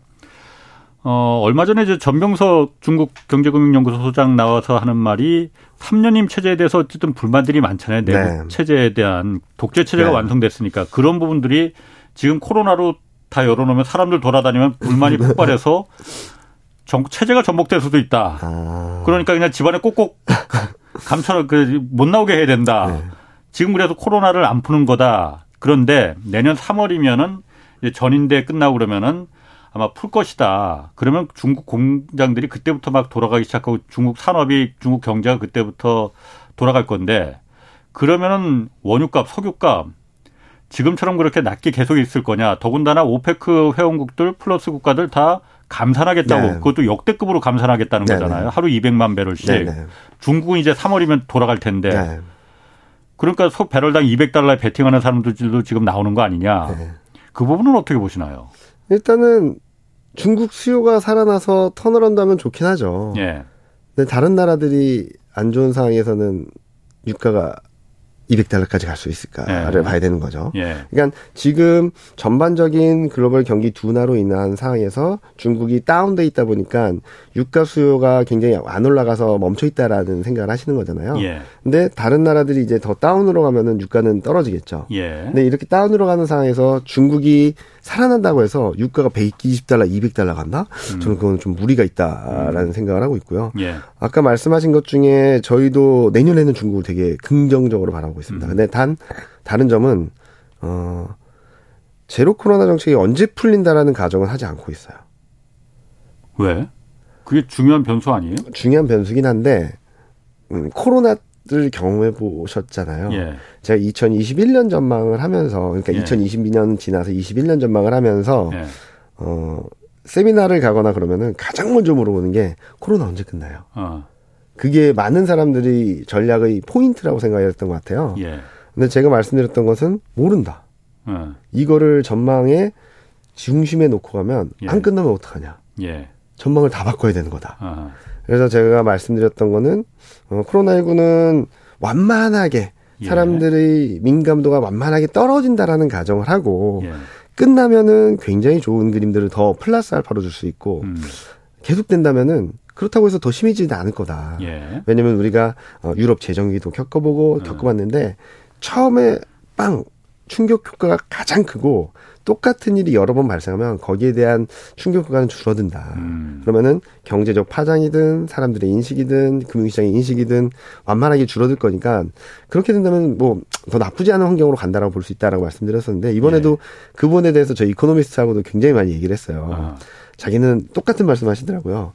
어, 얼마 전에 이제 전병서 중국 경제금융연구소 소장 나와서 하는 말이 3년임 체제에 대해서 어쨌든 불만들이 많잖아요. 내국 네. 체제에 대한 독재 체제가 네. 완성됐으니까 그런 부분들이 지금 코로나로 다 열어놓으면 사람들 돌아다니면 불만이 폭발해서 정, 체제가 전복될 수도 있다. 아. 그러니까 그냥 집안에 꼭꼭 감춰 그못 나오게 해야 된다. 네. 지금 그래서 코로나를 안 푸는 거다. 그런데 내년 3월이면은 이제 전인대 끝나고 그러면은 아마 풀 것이다. 그러면 중국 공장들이 그때부터 막 돌아가기 시작하고 중국 산업이 중국 경제가 그때부터 돌아갈 건데 그러면은 원유값, 석유값 지금처럼 그렇게 낮게 계속 있을 거냐. 더군다나 OPEC 회원국들 플러스 국가들 다 감산하겠다고 네. 그것도 역대급으로 감산하겠다는 네. 거잖아요. 하루 200만 배럴씩. 네. 중국은 이제 3월이면 돌아갈 텐데. 네. 그러니까 소 배럴당 200달러에 베팅하는 사람들도 지금 나오는 거 아니냐. 네. 그 부분은 어떻게 보시나요? 일단은 중국 수요가 살아나서 턴을 한다면 좋긴 하죠. 예. 근데 다른 나라들이 안 좋은 상황에서는 유가가 200달러까지 갈 수 있을까를 예. 봐야 되는 거죠. 예. 그러니까 지금 전반적인 글로벌 경기 둔화로 인한 상황에서 중국이 다운돼 있다 보니까 유가 수요가 굉장히 안 올라가서 멈춰 있다라는 생각을 하시는 거잖아요. 예. 근데 다른 나라들이 이제 더 다운으로 가면은 유가는 떨어지겠죠. 예. 근데 이렇게 다운으로 가는 상황에서 중국이 살아난다고 해서 유가가 120달러, 200달러 간다? 음. 저는 그건 좀 무리가 있다라는 음. 생각을 하고 있고요. 예. 아까 말씀하신 것 중에 저희도 내년에는 중국을 되게 긍정적으로 바라보고 있습니다. 음. 근데 단 다른 점은 어 제로 코로나 정책이 언제 풀린다라는 가정은 하지 않고 있어요. 왜? 그게 중요한 변수 아니에요? 중요한 변수긴 한데 음, 코로나 를 경험해 보셨잖아요. 예. 제가 2021년 전망을 하면서 그러니까 예. 2022년 지나서 21년 전망을 하면서 예. 어 세미나를 가거나 그러면은 가장 먼저 물어보는 게 코로나 언제 끝나요? 어. 그게 많은 사람들이 전략의 포인트라고 생각했던 것 같아요. 예. 근데 제가 말씀드렸던 것은 모른다. 어. 이거를 전망의 중심에 놓고 가면 예. 안 끝나면 어떡하냐. 예. 전망을 다 바꿔야 되는 거다. 어. 그래서 제가 말씀드렸던 거는 어, 코로나19는 완만하게 예. 사람들의 민감도가 완만하게 떨어진다라는 가정을 하고 예. 끝나면은 굉장히 좋은 그림들을 더 플러스 알파로 줄 수 있고 음. 계속된다면은 그렇다고 해서 더 심해지지는 않을 거다. 예. 왜냐면 우리가 어, 유럽 재정기도 겪어보고 음. 겪어봤는데 처음에 빵 충격 효과가 가장 크고 똑같은 일이 여러 번 발생하면 거기에 대한 충격 효과는 줄어든다. 음. 그러면은 경제적 파장이든 사람들의 인식이든 금융시장의 인식이든 완만하게 줄어들 거니까 그렇게 된다면 뭐 더 나쁘지 않은 환경으로 간다라고 볼 수 있다라고 말씀드렸었는데 이번에도 예. 그 부분에 대해서 저희 이코노미스트하고도 굉장히 많이 얘기를 했어요. 아. 자기는 똑같은 말씀하시더라고요.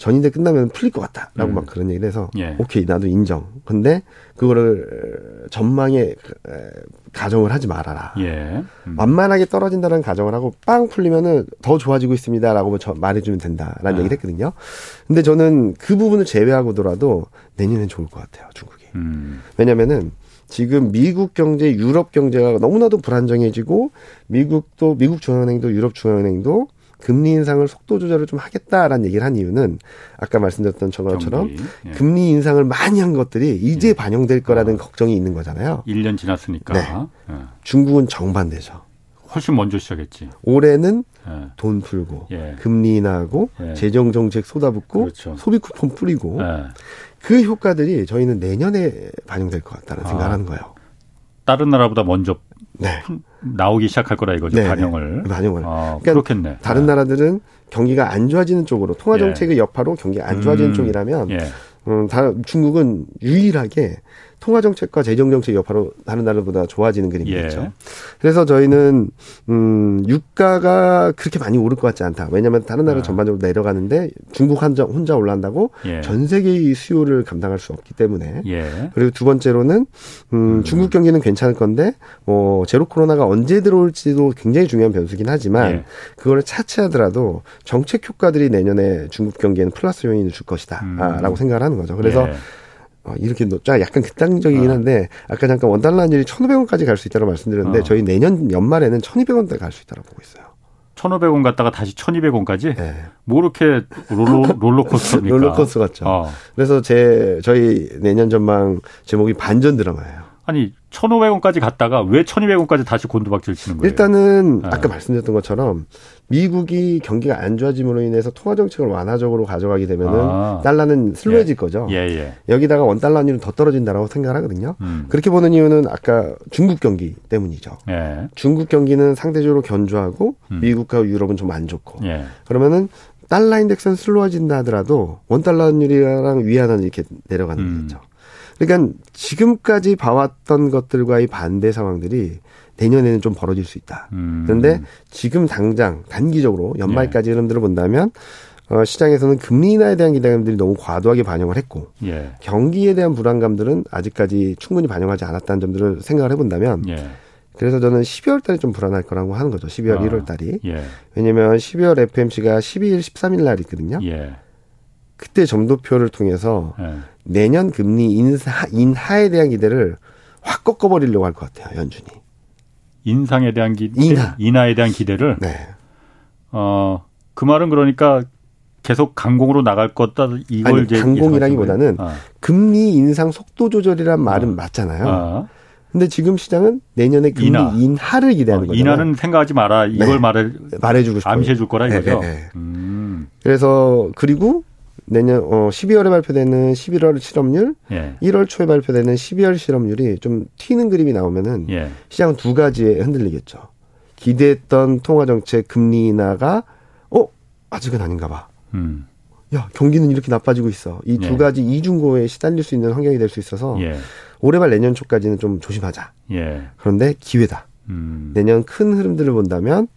전인대 끝나면 풀릴 것 같다라고 음. 막 그런 얘기를 해서 예. 오케이 나도 인정. 근데 그거를 전망에 가정을 하지 말아라. 예. 음. 완만하게 떨어진다는 가정을 하고 빵 풀리면은 더 좋아지고 있습니다라고 말해주면 된다라는 아. 얘기를 했거든요. 근데 저는 그 부분을 제외하고더라도 내년엔 좋을 것 같아요 중국이. 음. 왜냐면은 지금 미국 경제, 유럽 경제가 너무나도 불안정해지고 미국도 미국 중앙은행도 유럽 중앙은행도 금리 인상을 속도 조절을 좀 하겠다라는 얘기를 한 이유는 아까 말씀드렸던 저처럼 예. 금리 인상을 많이 한 것들이 이제 예. 반영될 거라는 어. 걱정이 있는 거잖아요. 1년 지났으니까. 네. 예. 중국은 정반대죠. 훨씬 먼저 시작했지. 올해는 예. 돈 풀고 예. 금리 인하하고 예. 재정 정책 쏟아붓고 그렇죠. 소비 쿠폰 뿌리고 그 효과들이 저희는 내년에 반영될 것 같다는 아. 생각을 하는 거예요. 다른 나라보다 먼저 네. 나오기 시작할 거라 이거죠 네, 네. 반영을. 반영을. 아, 그러니까 그렇겠네. 다른 네. 나라들은 경기가 안 좋아지는 쪽으로 통화 정책의 예. 여파로 경기가 안 좋아지는 음, 쪽이라면 예. 음, 다 중국은 유일하게 통화 정책과 재정 정책 여파로 다른 나라보다 좋아지는 그림이겠죠. 예. 그래서 저희는 음 유가가 그렇게 많이 오를 것 같지 않다. 왜냐하면 다른 나라 아. 전반적으로 내려가는데 중국 혼자 혼자 올라간다고 예. 전 세계의 수요를 감당할 수 없기 때문에 예. 그리고 두 번째로는 음, 음, 중국 경기는 괜찮을 건데 뭐 제로 코로나가 언제 들어올지도 굉장히 중요한 변수긴 하지만 예. 그거를 차치하더라도 정책 효과들이 내년에 중국 경기에는 플러스 요인을 줄 것이다라고 음. 생각을 하는 거죠. 그래서 예. 어, 이렇게 쫙 약간 극단적이긴 어. 한데 아까 잠깐 원달러 환율이 1,500원까지 갈 수 있다고 말씀드렸는데 어. 저희 내년 연말에는 1,200원대 갈 수 있다고 보고 있어요. 1,500원 갔다가 다시 1,200원까지? 네. 뭐 이렇게 롤러, 롤러코스터입니까? 롤러코스터 같죠. 어. 그래서 제 저희 내년 전망 제목이 반전 드라마예요. 아니 1,500원까지 갔다가 왜 1,200원까지 다시 곤두박질 치는 거예요? 일단은 네. 아까 말씀드렸던 것처럼 미국이 경기가 안 좋아짐으로 인해서 통화 정책을 완화적으로 가져가게 되면은 아. 달러는 슬로해질 예. 거죠. 예, 예. 여기다가 원 달러 환율은 더 떨어진다라고 생각하거든요. 음. 그렇게 보는 이유는 아까 중국 경기 때문이죠. 예. 중국 경기는 상대적으로 견조하고 음. 미국과 유럽은 좀 안 좋고 예. 그러면은 달러 인덱스는 슬로워진다 하더라도 원 달러 환율이랑 위안은 이렇게 내려가는 음. 거죠. 그러니까 지금까지 봐왔던 것들과의 반대 상황들이 내년에는 좀 벌어질 수 있다. 음. 그런데 지금 당장 단기적으로 연말까지 예. 흐름들을 본다면 어, 시장에서는 금리 인하에 대한 기대감들이 너무 과도하게 반영을 했고 예. 경기에 대한 불안감들은 아직까지 충분히 반영하지 않았다는 점들을 생각을 해본다면 예. 그래서 저는 12월 달에 좀 불안할 거라고 하는 거죠. 12월, 아, 1월 달이. 예. 왜냐면 12월 FMC가 12일, 13일 날 있거든요. 예. 그때 점도표를 통해서 예. 내년 금리 인사, 인하에 대한 기대를 확 꺾어버리려고 할 것 같아요. 연준이. 인상에 대한 기대, 인하. 인하에 대한 기대를. 네. 어, 그 말은 그러니까 계속 강공으로 나갈 거다 이걸 아니, 이제 강공이라기보다는 아. 금리 인상 속도 조절이란 말은 아. 맞잖아요. 아. 근데 지금 시장은 내년에 금리 인하. 를 기대하는 어, 거죠. 인하는 생각하지 마라. 이걸 네. 말을 말해주고 싶어요. 암시해 줄 거라 이거죠. 네, 네, 네. 음. 그래서 그리고 내년 어 12월에 발표되는 11월 실업률, 예. 1월 초에 발표되는 12월 실업률이 좀 튀는 그림이 나오면은 예. 시장은 두 가지에 흔들리겠죠. 기대했던 통화 정책 금리 인하가 어 아직은 아닌가 봐. 음. 야 경기는 이렇게 나빠지고 있어. 이두 예. 가지 이중고에 시달릴 수 있는 환경이 될 수 있어서 예. 올해 말 내년 초까지는 좀 조심하자. 예. 그런데 기회다. 음. 내년 큰 흐름들을 본다면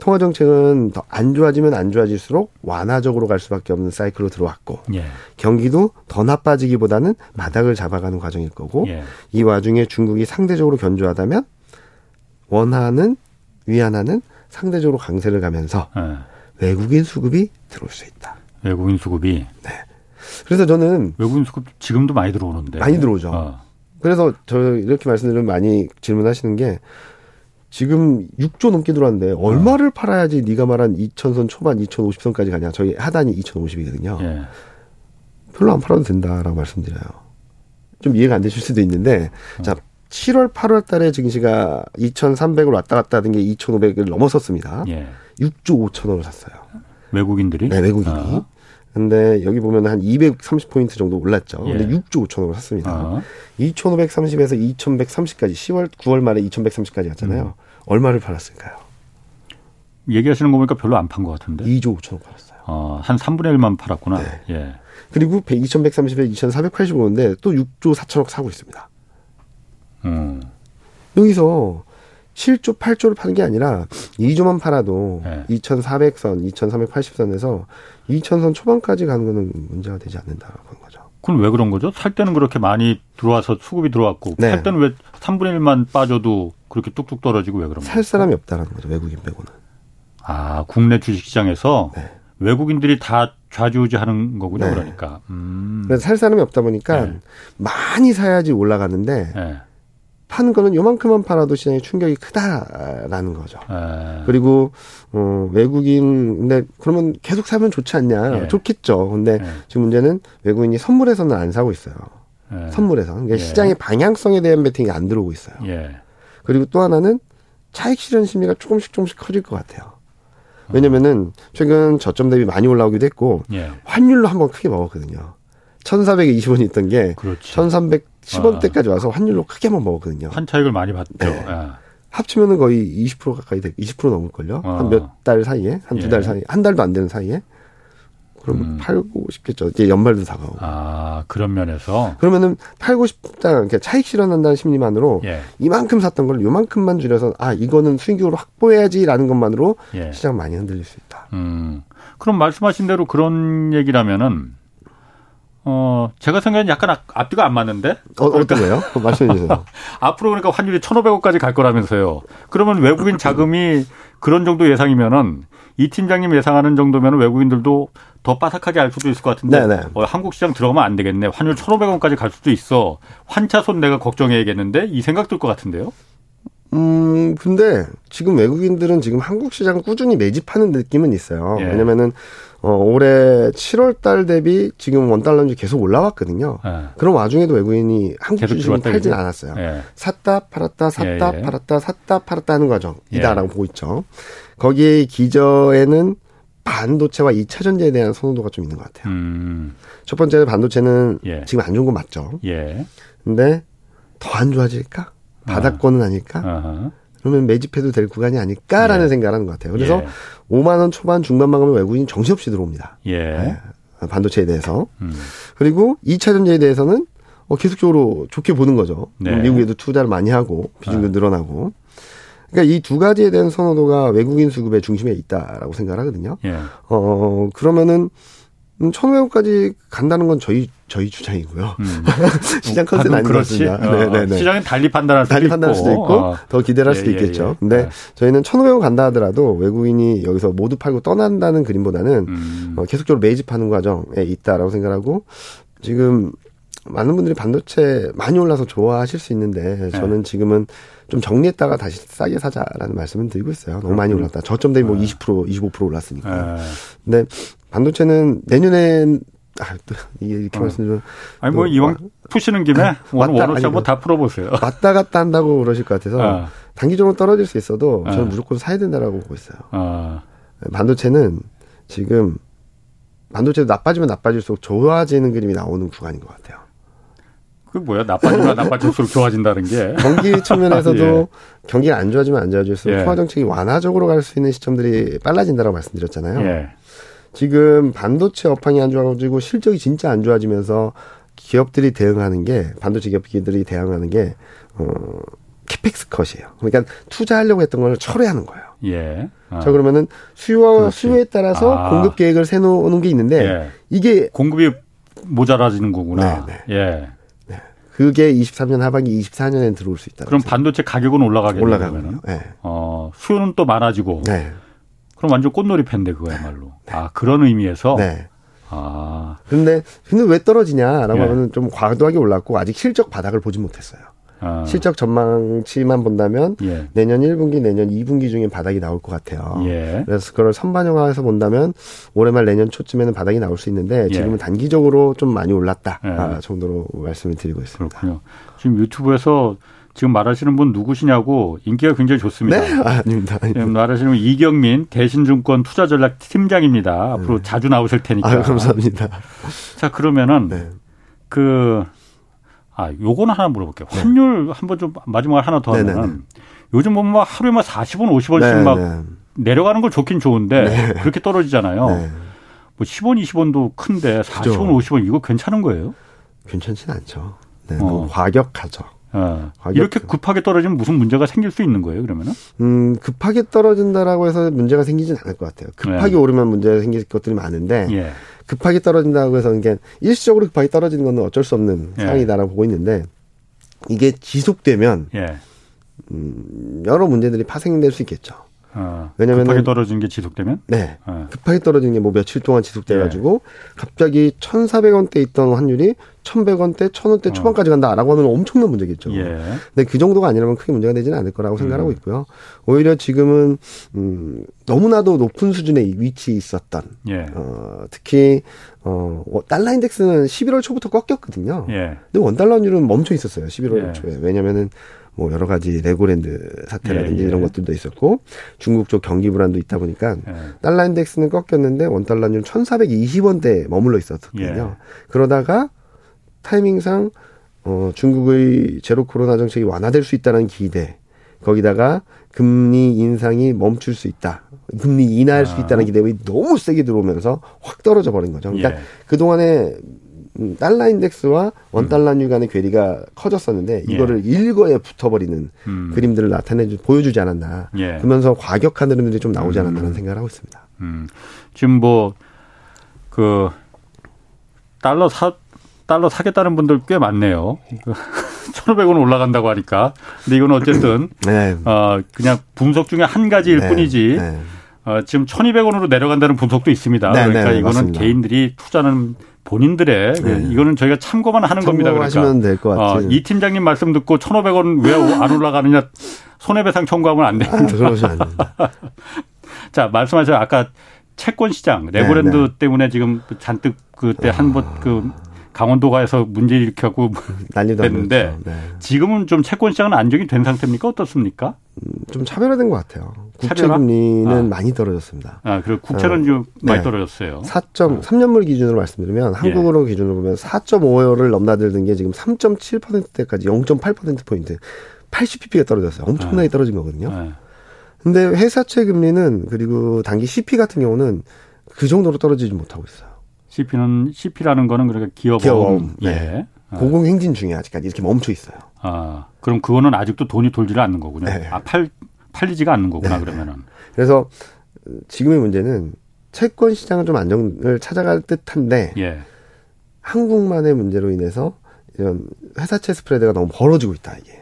통화 정책은 더 안 좋아지면 안 좋아질수록 완화적으로 갈 수밖에 없는 사이클로 들어왔고 예. 경기도 더 나빠지기보다는 바닥을 잡아가는 과정일 거고 예. 이 와중에 중국이 상대적으로 견조하다면 원화는 위안화는 상대적으로 강세를 가면서 예. 외국인 수급이 들어올 수 있다. 외국인 수급이 네. 그래서 저는 외국인 수급 지금도 많이 들어오는데 많이 들어오죠. 어. 그래서 저 이렇게 말씀드리면 많이 질문하시는 게 지금 6조 넘게 들어왔는데 얼마를 어. 팔아야지 네가 말한 2천선 초반 2,050선까지 가냐? 저희 하단이 2,050이거든요. 예. 별로 안 팔아도 된다라고 말씀드려요. 좀 이해가 안 되실 수도 있는데 어. 자 7월 8월 달에 증시가 2,300을 왔다 갔다 하던 게 2,500을 넘어섰습니다. 예. 6조 5천원을 샀어요. 외국인들이? 네, 외국인이. 어. 근데 여기 보면 한 230포인트 정도 올랐죠. 예. 근데 6조 5천원을 샀습니다. 어. 2,530에서 2,130까지 10월 9월 말에 2,130까지 갔잖아요. 음. 얼마를 팔았을까요? 얘기하시는 거 보니까 별로 안 판 것 같은데. 2조 5천원 팔았어요. 어, 한 3분의 1만 팔았구나. 네. 예. 그리고 2,130에 2,485인데 또 6조 4천억 사고 있습니다. 음. 여기서 7조, 8조를 파는 게 아니라 2조만 팔아도 네. 2,400선, 2,380선에서 2,000선 초반까지 가는 거는 문제가 되지 않는다는 거죠. 그럼 왜 그런 거죠? 살 때는 그렇게 많이 들어와서 수급이 들어왔고 네. 살 때는 왜 3분의 1만 빠져도 그렇게 뚝뚝 떨어지고 왜 그런 거죠? 살 사람이 없다는 거죠. 외국인 빼고는. 아, 국내 주식시장에서 네. 외국인들이 다 좌지우지하는 거군요. 네. 그러니까. 음. 그래서 살 사람이 없다 보니까 네. 많이 사야지 올라가는데 네. 파는 거는 요만큼만 팔아도 시장에 충격이 크다라는 거죠. 에. 그리고 어 외국인 근데 그러면 계속 사면 좋지 않냐? 예. 좋겠죠. 근데 예. 지금 문제는 외국인이 선물에서는 안 사고 있어요. 예. 선물에서 그러니까 예. 시장의 방향성에 대한 베팅이 안 들어오고 있어요. 예. 그리고 또 하나는 차익 실현 심리가 조금씩 조금씩 커질 것 같아요. 왜냐면은 최근 저점 대비 많이 올라오기도 했고 예. 환율로 한번 크게 먹었거든요. 1,420원이 있던 게 그렇지. 1,310원대까지 와서 환율로 크게 한번 먹었거든요. 한 차익을 많이 봤죠. 네. 예. 합치면은 거의 20% 가까이 돼, 20% 넘을걸요. 어. 한몇 달 사이에, 한 두달 예. 사이 에, 한 달도 안 되는 사이에. 그러면 음. 팔고 싶겠죠. 이제 연말도 다가오고. 아, 그런 면에서. 그러면은 팔고 싶다, 그러니까 차익 실현한다는 심리만으로 예. 이만큼 샀던 걸 요만큼만 줄여서 아, 이거는 수익으로 확보해야지라는 것만으로 예. 시장 많이 흔들릴 수 있다. 음. 그럼 말씀하신 대로 그런 얘기라면은 어, 제가 생각엔 약간 앞뒤가 안 맞는데? 어, 어떤 거요? 말씀해 주세요. 앞으로 그러니까 환율이 1,500원까지 갈 거라면서요. 그러면 외국인 자금이 그런 정도 예상이면은 이 팀장님 예상하는 정도면 외국인들도 더 바삭하게 알 수도 있을 것 같은데 네, 네. 어, 한국 시장 들어가면 안 되겠네. 환율 1,500원까지 갈 수도 있어. 환차 손 내가 걱정해야겠는데 이 생각 들 것 같은데요. 음, 근데 지금 외국인들은 지금 한국 시장 꾸준히 매집하는 느낌은 있어요. 예. 왜냐면은 어, 올해 7월 달 대비 지금 원달러인지 계속 올라왔거든요. 예. 그런 와중에도 외국인이 한국 주식을 팔진 않았어요. 예. 샀다, 팔았다, 샀다, 예, 예. 팔았다, 샀다, 팔았다 하는 과정이다라고 예. 보고 있죠. 거기에 기저에는 반도체와 2차 전지에 대한 선호도가 좀 있는 것 같아요. 음. 첫 번째는 반도체는 지금 안 좋은 거 맞죠. 예. 근데 더 안 좋아질까? 바닥권은 아닐까? 아하. 그러면 매집해도 될 구간이 아닐까라는 예. 생각을 하는 것 같아요. 그래서 예. 5만 원 초반 중반만 가면 외국인 정신없이 들어옵니다. 예. 네. 반도체에 대해서. 음. 그리고 2차 전지에 대해서는 어, 계속적으로 좋게 보는 거죠. 네. 미국에도 투자를 많이 하고 비중도 아. 늘어나고. 그러니까 이 두 가지에 대한 선호도가 외국인 수급의 중심에 있다라고 생각을 하거든요. 예. 어, 그러면은 음, 1,500원까지 간다는 건 저희 저희 주장이고요. 음. 시장 컨셉은 아닌 그렇지. 것 같습니다. 어, 네네네. 시장은 달리 판단할 수도 달리 있고. 판단할 수도 있고 어. 더 기대를 할 수도 예, 예, 있겠죠. 예. 근데 네. 저희는 1,500원 간다 하더라도 외국인이 여기서 모두 팔고 떠난다는 그림보다는 음. 어, 계속적으로 매집하는 과정에 있다라고 생각하고 지금 많은 분들이 반도체 많이 올라서 좋아하실 수 있는데 저는 지금은 좀 정리했다가 다시 싸게 사자라는 말씀을 드리고 있어요. 너무 많이 올랐다. 저점 대비 뭐 20% 25% 올랐으니까. 근데 반도체는 내년엔 아, 또 이게 이렇게 어. 말씀드리면 아니 뭐 이왕 푸시는 김에 아, 오늘 원호치 한번 다 풀어보세요. 왔다 갔다 한다고 그러실 것 같아서 어. 단기적으로 떨어질 수 있어도 저는 어. 무조건 사야 된다라고 보고 있어요. 어. 반도체는 지금 반도체도 나빠지면 나빠질수록 좋아지는 그림이 나오는 구간인 것 같아요. 그 뭐야 나빠지면 나빠질수록 좋아진다는 게 경기 측면에서도 예. 경기가 안 좋아지면 안 좋아질수록 예. 통화 정책이 완화적으로 갈 수 있는 시점들이 빨라진다고 말씀드렸잖아요. 예. 지금 반도체 업황이 안 좋아지고 실적이 진짜 안 좋아지면서 기업들이 대응하는 게 반도체 기업들이 대응하는 게 어, 캐펙스 컷이에요. 그러니까 투자하려고 했던 걸 철회하는 거예요. 예. 아. 자 그러면은 수요와 그렇지. 수요에 따라서 아. 공급 계획을 세놓는 게 있는데 예. 이게 공급이 모자라지는 거구나. 네, 네. 예. 그게 23년 하반기 24년에 들어올 수 있다. 그럼 반도체 가격은 올라가겠네요. 올라가면. 네. 어, 수요는 또 많아지고. 네. 그럼 완전 꽃놀이 팬데 그거야말로. 네. 아 그런 의미에서. 네. 아. 근데 근데 왜 떨어지냐라고 네. 하면 좀 과도하게 올랐고 아직 실적 바닥을 보지 못했어요. 아. 실적 전망치만 본다면 예. 내년 1분기, 내년 2분기 중에 바닥이 나올 것 같아요. 예. 그래서 그걸 선반영화해서 본다면 올해 말 내년 초쯤에는 바닥이 나올 수 있는데 예. 지금은 단기적으로 좀 많이 올랐다 예. 아, 정도로 말씀을 드리고 있습니다. 그렇군요. 지금 유튜브에서 지금 말하시는 분 누구시냐고 인기가 굉장히 좋습니다. 네, 아, 아닙니다. 아닙니다. 말하시는 분 이경민 대신증권 투자전략 팀장입니다. 앞으로 네. 자주 나오실 테니까. 아, 감사합니다. 자 그러면은 네. 그 아, 요거는 하나 물어볼게요. 네. 환율 한번 좀 마지막에 하나 더 하면 은 요즘 보면 막 하루에 막 40원, 50원씩 네네. 막 내려가는 걸 좋긴 좋은데 네. 그렇게 떨어지잖아요. 네. 뭐 10원, 20원도 큰데 40원, 그죠. 50원 이거 괜찮은 거예요? 괜찮진 않죠. 네, 어. 과격하죠. 어. 이렇게 급하게 떨어지면 무슨 문제가 생길 수 있는 거예요, 그러면은? 음, 급하게 떨어진다라고 해서 문제가 생기진 않을 것 같아요. 급하게 네. 오르면 문제가 생길 것들이 많은데, 예. 급하게 떨어진다고 해서 이게 일시적으로 급하게 떨어지는 건 어쩔 수 없는 예. 상황이다라고 보고 있는데 이게 지속되면 예. 음, 여러 문제들이 파생될 수 있겠죠. 어, 왜냐면 급하게 떨어지는 게 지속되면? 네. 어. 급하게 떨어지는 게 뭐 며칠 동안 지속돼 가지고 예. 갑자기 1,400원대 있던 환율이 1,100원대, 1,000원대 어. 초반까지 간다라고 하면 엄청난 문제겠죠. 예. 근데 그 정도가 아니라면 크게 문제가 되지는 않을 거라고 생각하고 음. 있고요. 오히려 지금은 음 너무나도 높은 수준의 위치에 있었던 예. 어 특히 어 달러 인덱스는 11월 초부터 꺾였거든요. 예. 근데 원 달러율은 멈춰 있었어요. 11월 예. 초에. 왜냐면은 뭐 여러 가지 레고랜드 사태라든지 예, 예. 이런 것들도 있었고 중국 쪽 경기 불안도 있다 보니까 예. 달러 인덱스는 꺾였는데 원 달러율 1,420원대 머물러 있었거든요. 예. 그러다가 타이밍상 어 중국의 제로 코로나 정책이 완화될 수 있다는 기대 거기다가 금리 인상이 멈출 수 있다. 금리 인하할 아. 수 있다는 기대감이 너무 세게 들어오면서 확 떨어져 버린 거죠. 그러니까 예. 그동안에 음, 달러 인덱스와 원달러류 간의 괴리가 커졌었는데 예. 이거를 예. 일거에 붙어버리는 음. 그림들을 나타내 보여주지 않았나. 예. 그러면서 과격한 흐름들이 좀 나오지 음. 않았나라는 생각을 하고 있습니다. 음. 지금 뭐 그 달러 사 달러 사겠다는 분들 꽤 많네요. 1,500원 올라간다고 하니까. 근데 이건 어쨌든 네. 어 그냥 분석 중에 한 가지일 네. 뿐이지. 네. 어, 지금 1,200원으로 내려간다는 분석도 있습니다. 네, 그러니까 네, 이거는 맞습니다. 개인들이 투자는 본인들의 네. 이거는 저희가 참고만 하는 겁니다. 그러니까 될것 같아요. 어, 이 팀장님 말씀 듣고 1,500원 왜 안 올라가느냐 손해배상 청구하면 안 됩니다. 아, 그러시면. 자, 말씀하신 아까 채권 시장 레고랜드 네, 네. 때문에 지금 잔뜩 그때 한번그 강원도 가서 문제 일으켜고 난리도 됐는데 네. 지금은 좀 채권 시장은 안정이 된 상태입니까 어떻습니까? 음, 좀 차별화된 것 같아요. 국채 금리는 아. 많이 떨어졌습니다. 아, 그리고 국채는 어, 좀 많이 네. 떨어졌어요. 4.3년물 기준으로 말씀드리면 한국으로 예. 기준으로 보면 4.5를 넘나들던 게 지금 3.7%대까지 0.8% 포인트 80pp가 떨어졌어요. 엄청나게 아. 떨어진 거거든요. 아. 근데 회사채 금리는 그리고 단기 CP 같은 경우는 그 정도로 떨어지지 못하고 있어요. CP는 CP라는 거는 그러니까 기업음, 기업음 예. 네. 공공 행진 중에 아직까지 이렇게 멈춰 있어요. 아 그럼 그거는 아직도 돈이 돌지를 않는 거군요. 네. 아 팔 팔리지가 않는 거구나 네. 그러면은. 그래서 지금의 문제는 채권 시장은 좀 안정을 찾아갈 듯한데 예. 한국만의 문제로 인해서 이런 회사채 스프레드가 너무 벌어지고 있다 이게.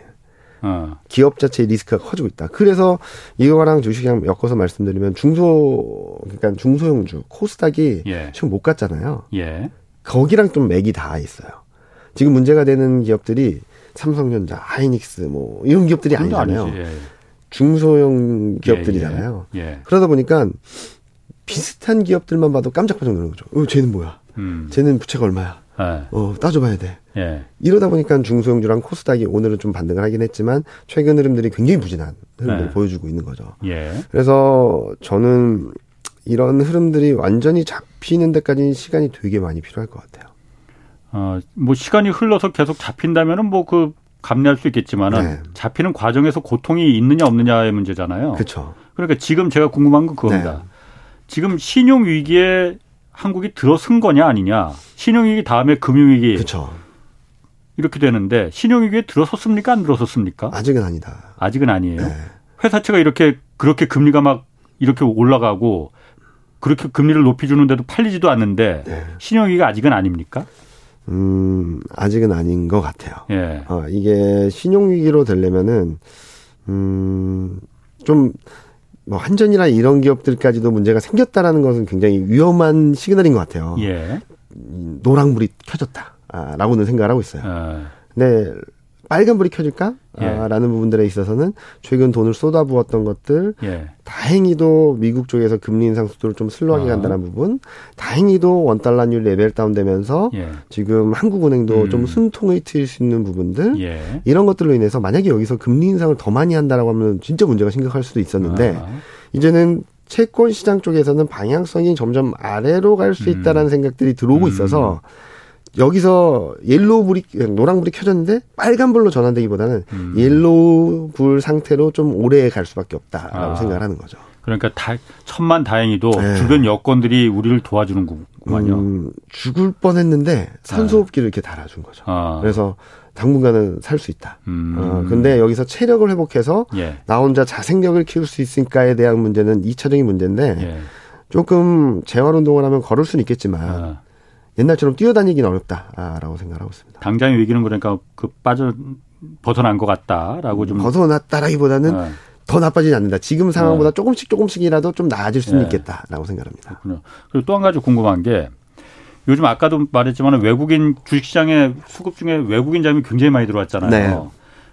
어. 기업 자체의 리스크가 커지고 있다. 그래서 이거랑 주식이랑 엮어서 말씀드리면 중소 그러니까 중소형주 코스닥이 예. 지금 못 갔잖아요. 예. 거기랑 좀 맥이 닿아 있어요. 지금 문제가 되는 기업들이 삼성전자, 하이닉스 뭐 이런 기업들이 아니잖아요. 예. 중소형 기업들이잖아요. 예, 예. 그러다 보니까 비슷한 기업들만 봐도 깜짝깜짝 놀라는 거죠. 어, 쟤는 뭐야? 음. 쟤는 부채가 얼마야? 네. 어, 따져봐야 돼. 예. 이러다 보니까 중소형주랑 코스닥이 오늘은 좀 반등을 하긴 했지만 최근 흐름들이 굉장히 부진한 흐름을 네. 보여주고 있는 거죠. 예. 그래서 저는 이런 흐름들이 완전히 잡히는 데까지 시간이 되게 많이 필요할 것 같아요. 어, 뭐 시간이 흘러서 계속 잡힌다면은 뭐그 감내할 수 있겠지만은 네. 잡히는 과정에서 고통이 있느냐 없느냐의 문제잖아요. 그렇죠. 그러니까 지금 제가 궁금한 건 그겁니다. 네. 지금 신용 위기에 한국이 들어선 거냐 아니냐. 신용 위기 다음에 금융 위기. 그렇죠. 이렇게 되는데 신용위기에 들어섰습니까? 안 들어섰습니까? 아직은 아니다. 아직은 아니에요. 네. 회사채가 이렇게 그렇게 금리가 막 이렇게 올라가고 그렇게 금리를 높여주는데도 팔리지도 않는데 네. 신용위기가 아직은 아닙니까? 음, 아직은 아닌 것 같아요. 예. 어, 이게 신용위기로 되려면은, 음, 좀, 뭐 한전이나 이런 기업들까지도 문제가 생겼다라는 것은 굉장히 위험한 시그널인 것 같아요. 예. 노랑불이 켜졌다 라고는 생각을 하고 있어요. 아. 근데 빨간불이 켜질까? 예. 아, 라는 부분들에 있어서는 최근 돈을 쏟아부었던 것들, 예. 다행히도 미국 쪽에서 금리 인상 속도를 좀 slow하게 아. 간다는 부분, 다행히도 원달러율 level down되면서 예. 지금 한국은행도 음. 좀 숨통을 트일 수 있는 부분들, 예. 이런 것들로 인해서 만약에 여기서 금리 인상을 더 많이 한다라고 하면 진짜 문제가 심각할 수도 있었는데, 아. 이제는 채권 시장 쪽에서는 방향성이 점점 아래로 갈 수 있다라는 음. 생각들이 들어오고 음. 있어서 여기서 yellow 불이 노랑 불이 켜졌는데 빨간 불로 전환되기보다는 음. yellow 불 상태로 좀 오래 갈 수밖에 없다라고 아. 생각을 하는 거죠. 그러니까 다 천만 다행히도 네. 주변 여건들이 우리를 도와주는 거군요. 음, 죽을 뻔했는데 산소호흡기를 이렇게 달아준 거죠. 아. 그래서 당분간은 살 수 있다. 음. 어, 근데 여기서 체력을 회복해서 예. 나 혼자 자생력을 키울 수 있을까에 대한 문제는 2차적인 문제인데 예. 조금 재활 운동을 하면 걸을 수는 있겠지만 아. 옛날처럼 뛰어다니기는 어렵다라고 생각하고 있습니다. 당장의 위기는 그러니까 그 빠져 벗어난 것 같다라고 좀 벗어났다라기보다는 네. 더 나빠지지 않는다. 지금 상황보다 네. 조금씩 조금씩이라도 좀 나아질 수는 네. 있겠다라고 생각합니다. 그렇군요. 그리고 또 한 가지 궁금한 게 요즘 아까도 말했지만 외국인 주식시장에 수급 중에 외국인 자금이 굉장히 많이 들어왔잖아요. 네.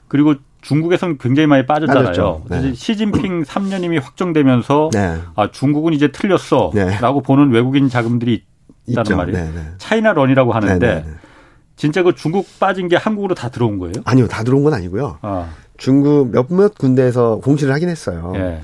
그리고 중국에서는 굉장히 많이 빠졌잖아요. 네. 시진핑 3년임이 확정되면서 네. 아 중국은 이제 틀렸어라고 네. 보는 외국인 자금들이 있다는 있죠. 말이에요. 네네. 차이나 런이라고 하는데 네네. 진짜 그 중국 빠진 게 한국으로 다 들어온 거예요? 아니요, 다 들어온 건 아니고요. 아. 중국 몇몇 군데에서 공시를 하긴 했어요. 예.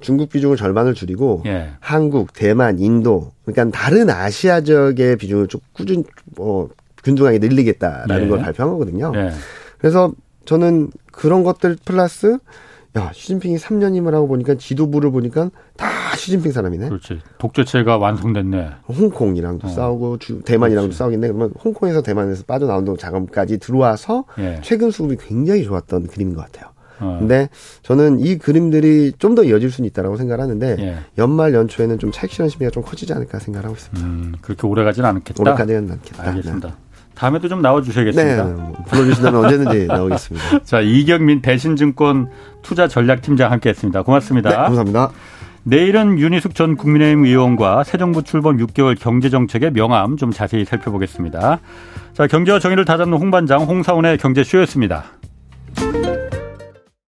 중국 비중을 절반을 줄이고 예. 한국, 대만, 인도 그러니까 다른 아시아 지역의 비중을 좀 꾸준 뭐 균등하게 늘리겠다라는 예. 걸 발표한 거거든요. 예. 그래서 저는 그런 것들 플러스 야, 시진핑이 3년임을 하고 보니까 지도부를 보니까 다 시진핑 사람이네. 그렇지. 독재체가 완성됐네. 홍콩이랑도 어. 싸우고 주, 대만이랑도 그렇지. 싸우겠네. 그러면 홍콩에서 대만에서 빠져나온 자금까지 들어와서 예. 최근 수급이 굉장히 좋았던 그림인 것 같아요. 어. 근데 저는 이 그림들이 좀 더 이어질 수는 있다라고 생각을 하는데 예. 연말 연초에는 좀 차익 실현 심리가 좀 커지지 않을까 생각하고 있습니다. 음, 그렇게 오래 가지는 않겠다. 오래 가지는 않겠다. 알겠습니다. 네. 다음에도 좀 나와주셔야겠습니다. 네, 뭐 불러주신다면 언제든지 나오겠습니다. 자, 이경민 대신증권 투자전략팀장 함께했습니다. 고맙습니다. 네, 감사합니다. 내일은 윤희숙 전 국민의힘 의원과 새 정부 출범 6개월 경제정책의 명암 좀 자세히 살펴보겠습니다. 자, 경제와 정의를 다잡는 홍반장 홍사원의 경제쇼였습니다.